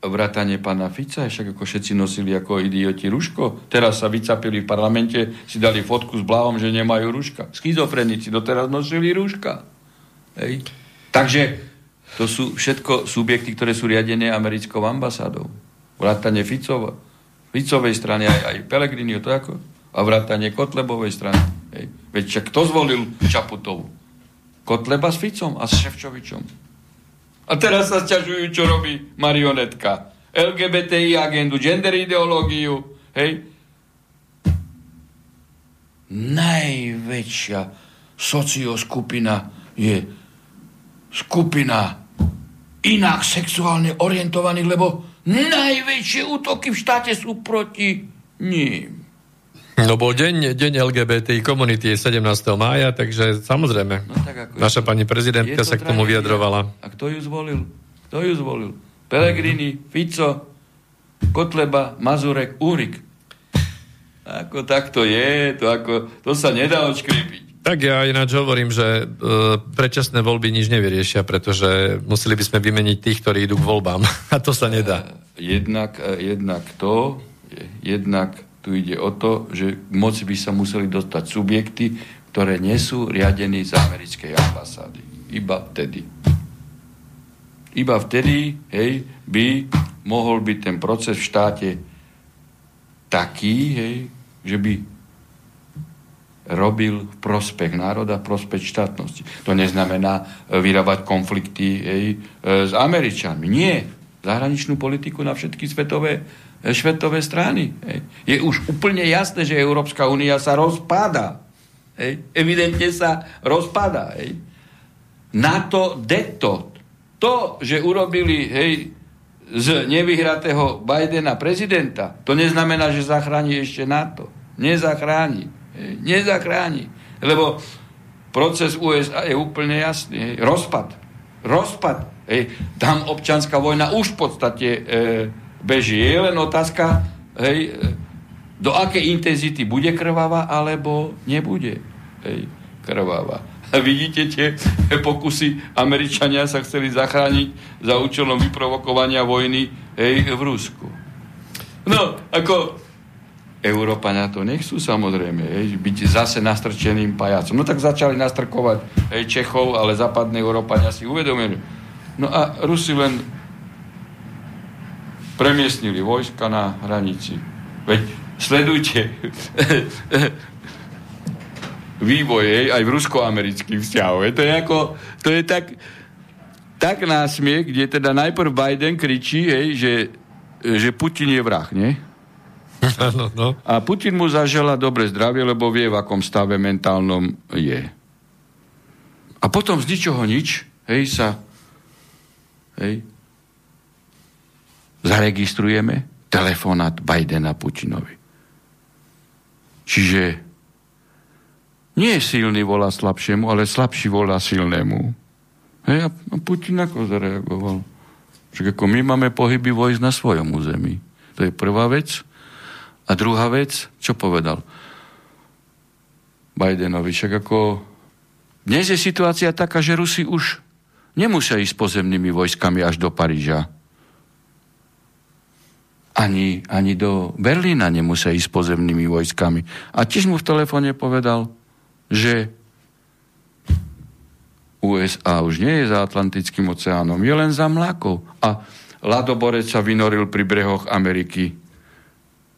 Vrátanie pána Fica, však ako všetci nosili ako idioti ruško. Teraz sa vycapili v parlamente, si dali fotku s blahom, že nemajú ruška. Schizofrenici doteraz nosili ruška. Hej. Takže to sú všetko subjekty, ktoré sú riadené americkou ambasádou. Vrátanie Ficova, Ficovej strany, aj, aj Pelegrini, to ako? A vrátanie Kotlebovej strany. Hej. Veď však kto zvolil Čaputovu? Kotleba s Ficom a s Ševčovičom. A teraz sa sťažujú, čo robí marionetka. LGBTI agendu, gender ideológiu, hej. Najväčšia socioskupina je skupina inak sexuálne orientovaných, lebo najväčšie útoky v štáte sú proti ním. No bol deň, deň LGBTI komunity je 17. mája, takže samozrejme, No tak ako naša je pani prezidentka sa k tomu tragédia. vyjadrovala. A kto ju zvolil? Kto ju zvolil? Pelegrini, Fico, Kotleba, Mazurek, Úrik. Ako tak to je, to, ako, to sa nedá odškripiť. Tak ja ináč hovorím, že e, predčasné voľby nič nevyriešia, pretože museli by sme vymeniť tých, ktorí idú k voľbám. A to sa nedá. Jednak, eh, jednak to, je- jednak tu ide o to, že k moci by sa museli dostať subjekty, ktoré nie sú riadení z americkej ambasády. Iba vtedy. Iba vtedy, hej, by mohol byť ten proces v štáte taký, hej, že by robil prospech národa, v prospech štátnosti. To neznamená e, vyrábať konflikty hej, e, s Američanmi. Nie. Zahraničnú politiku na všetky svetové, e, svetové strany. Je už úplne jasné, že Európska únia sa rozpada. Hej. Evidentne sa rozpada. Hej. NATO deto. To, že urobili hej, z nevyhratého Bidena prezidenta, to neznamená, že zachráni ešte NATO. Nezachráni. Hej, nezachráni. Lebo proces USA je úplne jasný. Hej. Rozpad. Rozpad. Hej. Tam občanská vojna už v podstate e, beží. Je len otázka, hej, e, do akej intenzity bude krvavá, alebo nebude hej, krvavá. A vidíte tie pokusy, Američania sa chceli zachrániť za účelom vyprovokovania vojny hej, v Rusku. No, ako Európania to nechcú samozrejme, hej, byť zase nastrčeným pajacom. No tak začali nastrkovať hej, Čechov, ale západné Európania si uvedomili. No a Rusi len premiestnili vojska na hranici. Veď sledujte vývoj hej, aj v rusko-amerických vzťahoch. To je ako, to je tak, tak násmiech, kde teda najprv Biden kričí, hej, že, že Putin je vrah, nie? No. A Putin mu zažela dobre zdravie, lebo vie, v akom stave mentálnom je. A potom z ničoho nič, hej, sa hej, zaregistrujeme telefonát Bidena Putinovi. Čiže nie silný volá slabšiemu, ale slabší volá silnému. Hej, a Putin ako zareagoval? Však ako my máme pohyby vojsť na svojom území. To je prvá vec. A druhá vec, čo povedal Bidenovi? Však ako dnes je situácia taká, že Rusi už nemusia ísť pozemnými vojskami až do Paríža. Ani, ani do Berlína nemusia ísť pozemnými vojskami. A tiež mu v telefóne povedal, že USA už nie je za Atlantickým oceánom, je len za mlákov. A ľadoborec sa vynoril pri brehoch Ameriky.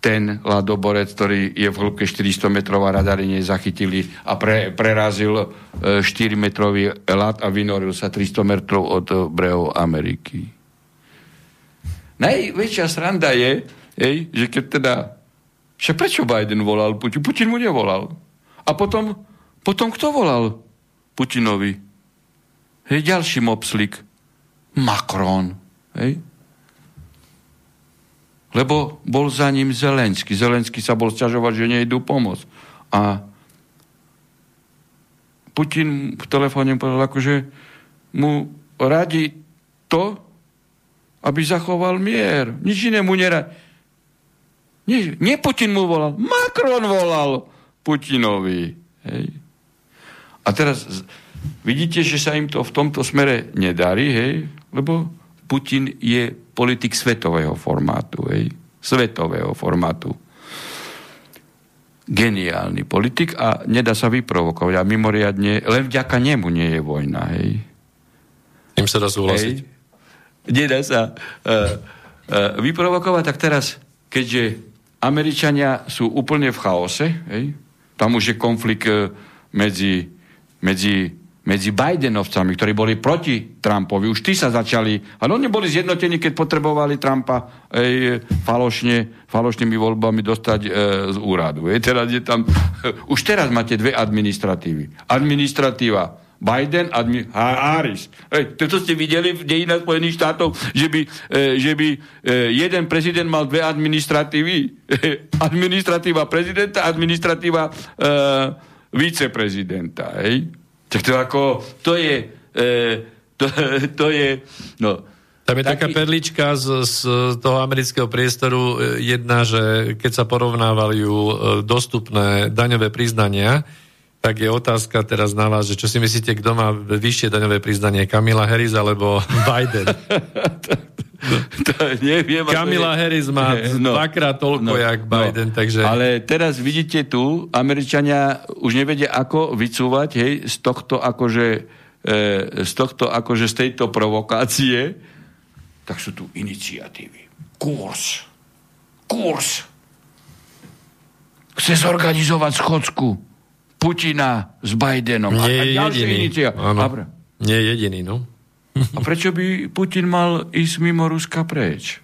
Ten ľadoborec, ktorý je v hĺbke 400 metrov a radary nezachytili a pre, prerazil 4-metrový e, ľad a vynoril sa 300 metrov od e, brehov Ameriky. Najväčšia sranda je, hej, že keď teda... Však prečo Biden volal Putin? Putin mu nevolal. A potom, potom kto volal Putinovi? Hej, ďalší mopslik. Macron. Hej. Lebo bol za ním Zelensky. Zelensky sa bol sťažovať, že nejdu pomoc. A Putin v telefóne povedal, akože mu radi to, aby zachoval mier. Nič iné mu neradi. Nie, nie Putin mu volal, Macron volal Putinovi. Hej. A teraz Vidíte, že sa im to v tomto smere nedarí, hej? Lebo Putin je politik svetového formátu, hej? Svetového formátu. Geniálny politik a nedá sa vyprovokovať. A mimoriadne, len vďaka nemu nie je vojna, hej? Tým sa dá súhlasiť. Hej? Nedá sa uh, uh, vyprovokovať, tak teraz, keďže Američania sú úplne v chaose, hej? tam už je konflikt uh, medzi, medzi medzi Bidenovcami, ktorí boli proti Trumpovi. Už tí sa začali, ale oni boli zjednotení, keď potrebovali Trumpa ej, falošne, falošnými voľbami dostať e, z úradu. Ej, teraz je tam, už teraz máte dve administratívy. Administratíva Biden a Harris. Ej, to ste videli v dejinách Spojených štátov, že by, e, že by e, jeden prezident mal dve administratívy. E, administratíva prezidenta, administratíva e, viceprezidenta. Ej? Tak to ako, to je, e, to, to je, no, tam je taký... taká perlička z, z toho amerického priestoru e, jedna, že keď sa porovnávajú e, dostupné daňové priznania, tak je otázka teraz na vás, že čo si myslíte, kto má vyššie daňové priznanie, Kamila Harris alebo Biden? to neviem. Kamila Harris má no, dvakrát toľko, no, jak no. Biden, no, takže... Ale teraz vidíte tu, Američania už nevedia, ako vycúvať, hej, z tohto akože, e, z tohto akože z tejto provokácie, tak sú tu iniciatívy. Kurs. Kurs. Chce zorganizovať schodsku Putina s Bidenom. Nie a, a jediný. Nie je jediný, no. A prečo by Putin mal ísť mimo Ruska preč?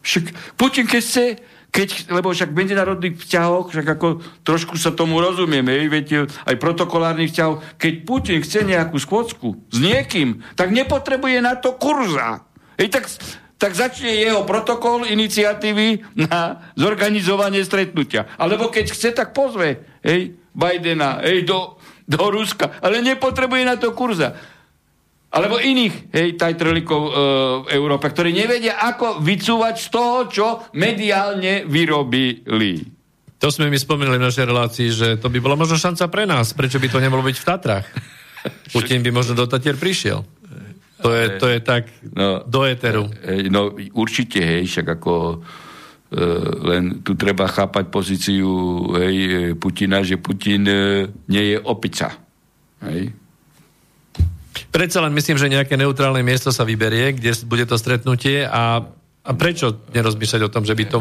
Však Putin, keď chce, keď, lebo však v medzinárodných vzťahoch, však ako trošku sa tomu rozumieme, viete, aj protokolárnych vzťahov, keď Putin chce nejakú skôcku s niekým, tak nepotrebuje na to kurza. Ej, tak, tak začne jeho protokol iniciatívy na zorganizovanie stretnutia. Alebo keď chce, tak pozve. Hej, Bidena hej, do, do Ruska, ale nepotrebuje na to kurza. Alebo iných hej, tajtrlikov e, v Európe, ktorí nevedia, ako vycúvať z toho, čo mediálne vyrobili. To sme mi spomínali v našej relácii, že to by bola možno šanca pre nás. Prečo by to nemalo byť v Tatrách? Putin by možno do Tatier prišiel. To je, to je tak no, do éteru. No určite, hej, však ako len tu treba chápať pozíciu hej, Putina, že Putin e, nie je opica. Hej. Predsa len myslím, že nejaké neutrálne miesto sa vyberie, kde bude to stretnutie a, a prečo nerozmýšľať o tom, že by to...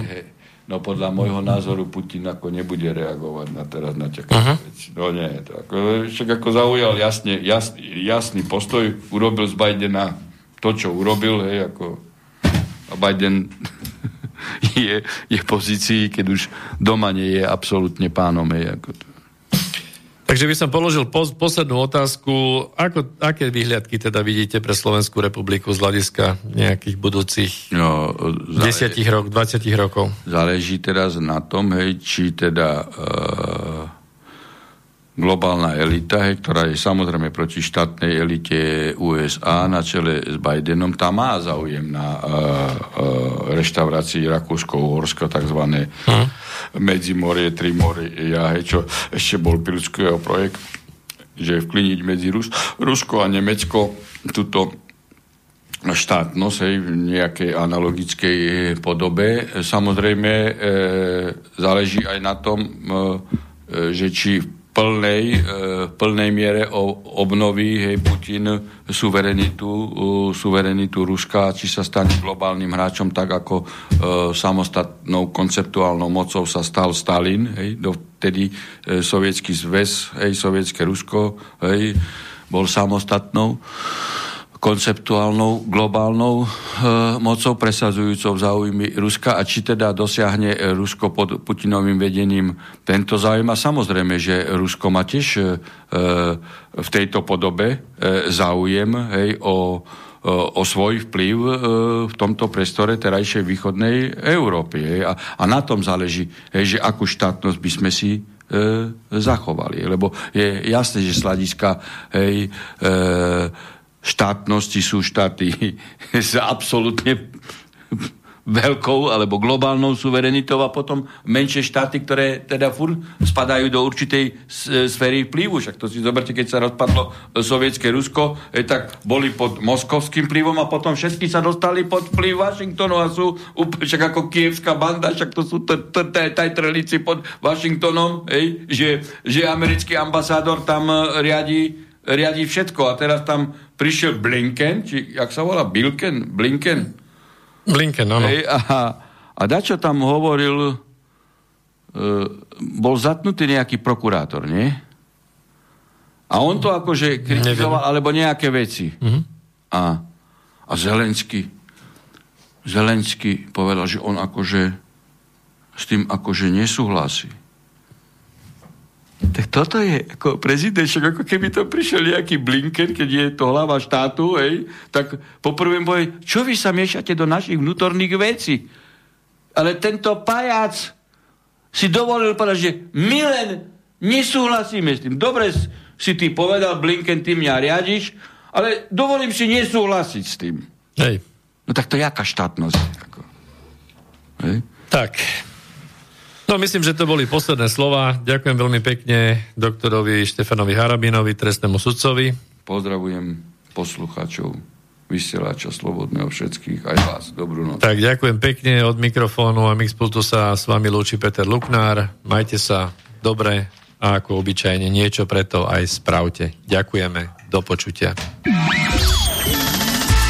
No podľa môjho názoru Putin ako nebude reagovať na teraz na také uh-huh. veci. No nie, to ako, však ako zaujal jasne, jasný, jasný postoj, urobil z Bidena to, čo urobil, hej, ako a Biden je, je pozícii, keď už doma nie je absolútne pánom. Hej, ako to. Takže by som položil pos- poslednú otázku. Ako, aké výhľadky teda vidíte pre Slovenskú republiku z hľadiska nejakých budúcich no, zále- 10 rok, 20 rokov? Záleží teraz na tom, hej, či teda uh, globálna elita, hej, ktorá je samozrejme proti štátnej elite USA na čele s Bidenom, tá má záujem na uh, uh, reštaurácii Rakúsko-Uhorsko, tzv. Hm. Medzimorie, Trimoria, hej, čo ešte bol pilského projekt, že vkliniť medzi Rus- Rusko a Nemecko túto štátnosť hej, v nejakej analogickej podobe. Samozrejme e, záleží aj na tom, e, že či plnej, e, plnej miere obnoví hej, Putin suverenitu, suverenitu Ruska, či sa stane globálnym hráčom tak, ako e, samostatnou konceptuálnou mocou sa stal Stalin, hej, dovtedy e, sovietský zväz, hej, sovietské Rusko, hej, bol samostatnou konceptuálnou globálnou e, mocou presadzujúcou záujmy Ruska a či teda dosiahne Rusko pod Putinovým vedením tento záujem. A samozrejme, že Rusko má tiež e, v tejto podobe e, záujem hej, o, o, o svoj vplyv e, v tomto prestore terajšej východnej Európy. Hej. A, a na tom záleží, hej, že akú štátnosť by sme si e, zachovali. Lebo je jasné, že sladiska hej, e, štátnosti sú štáty s absolútne veľkou alebo globálnou suverenitou a potom menšie štáty, ktoré teda fur spadajú do určitej sféry vplyvu. Však to si zoberte, keď sa rozpadlo sovietské Rusko, eh, tak boli pod moskovským vplyvom a potom všetky sa dostali pod vplyv Washingtonu a sú však ako kievská banda, však to sú tajtrelici pod Washingtonom, že, že americký ambasádor tam eh, riadi, riadi všetko a teraz tam prišiel Blinken, či jak sa volá, Bilken, Blinken? Blinken, áno. Hej, a, a dačo tam hovoril, e, bol zatnutý nejaký prokurátor, nie? A on to akože kritizoval, Neviem. alebo nejaké veci. Uh-huh. A, a Zelensky, Zelensky povedal, že on akože s tým akože nesúhlasí. Tak toto je ako prezident, ako keby to prišiel nejaký Blinken, keď je to hlava štátu, hej, tak poprvé povie, čo vy sa miešate do našich vnútorných vecí? Ale tento pajac si dovolil povedať, že my len nesúhlasíme s tým. Dobre si ty povedal, Blinken, ty mňa riadiš, ale dovolím si nesúhlasiť s tým. Hej. No tak to je jaká štátnosť? Ako. Hej? Tak, No myslím, že to boli posledné slova. Ďakujem veľmi pekne doktorovi Štefanovi Harabinovi, trestnému sudcovi. Pozdravujem poslucháčov vysielača Slobodného všetkých, aj vás. Dobrú noc. Tak ďakujem pekne od mikrofónu a Mixpultu sa s vami lúči Peter Luknár. Majte sa dobre a ako obyčajne niečo preto aj spravte. Ďakujeme. Do počutia.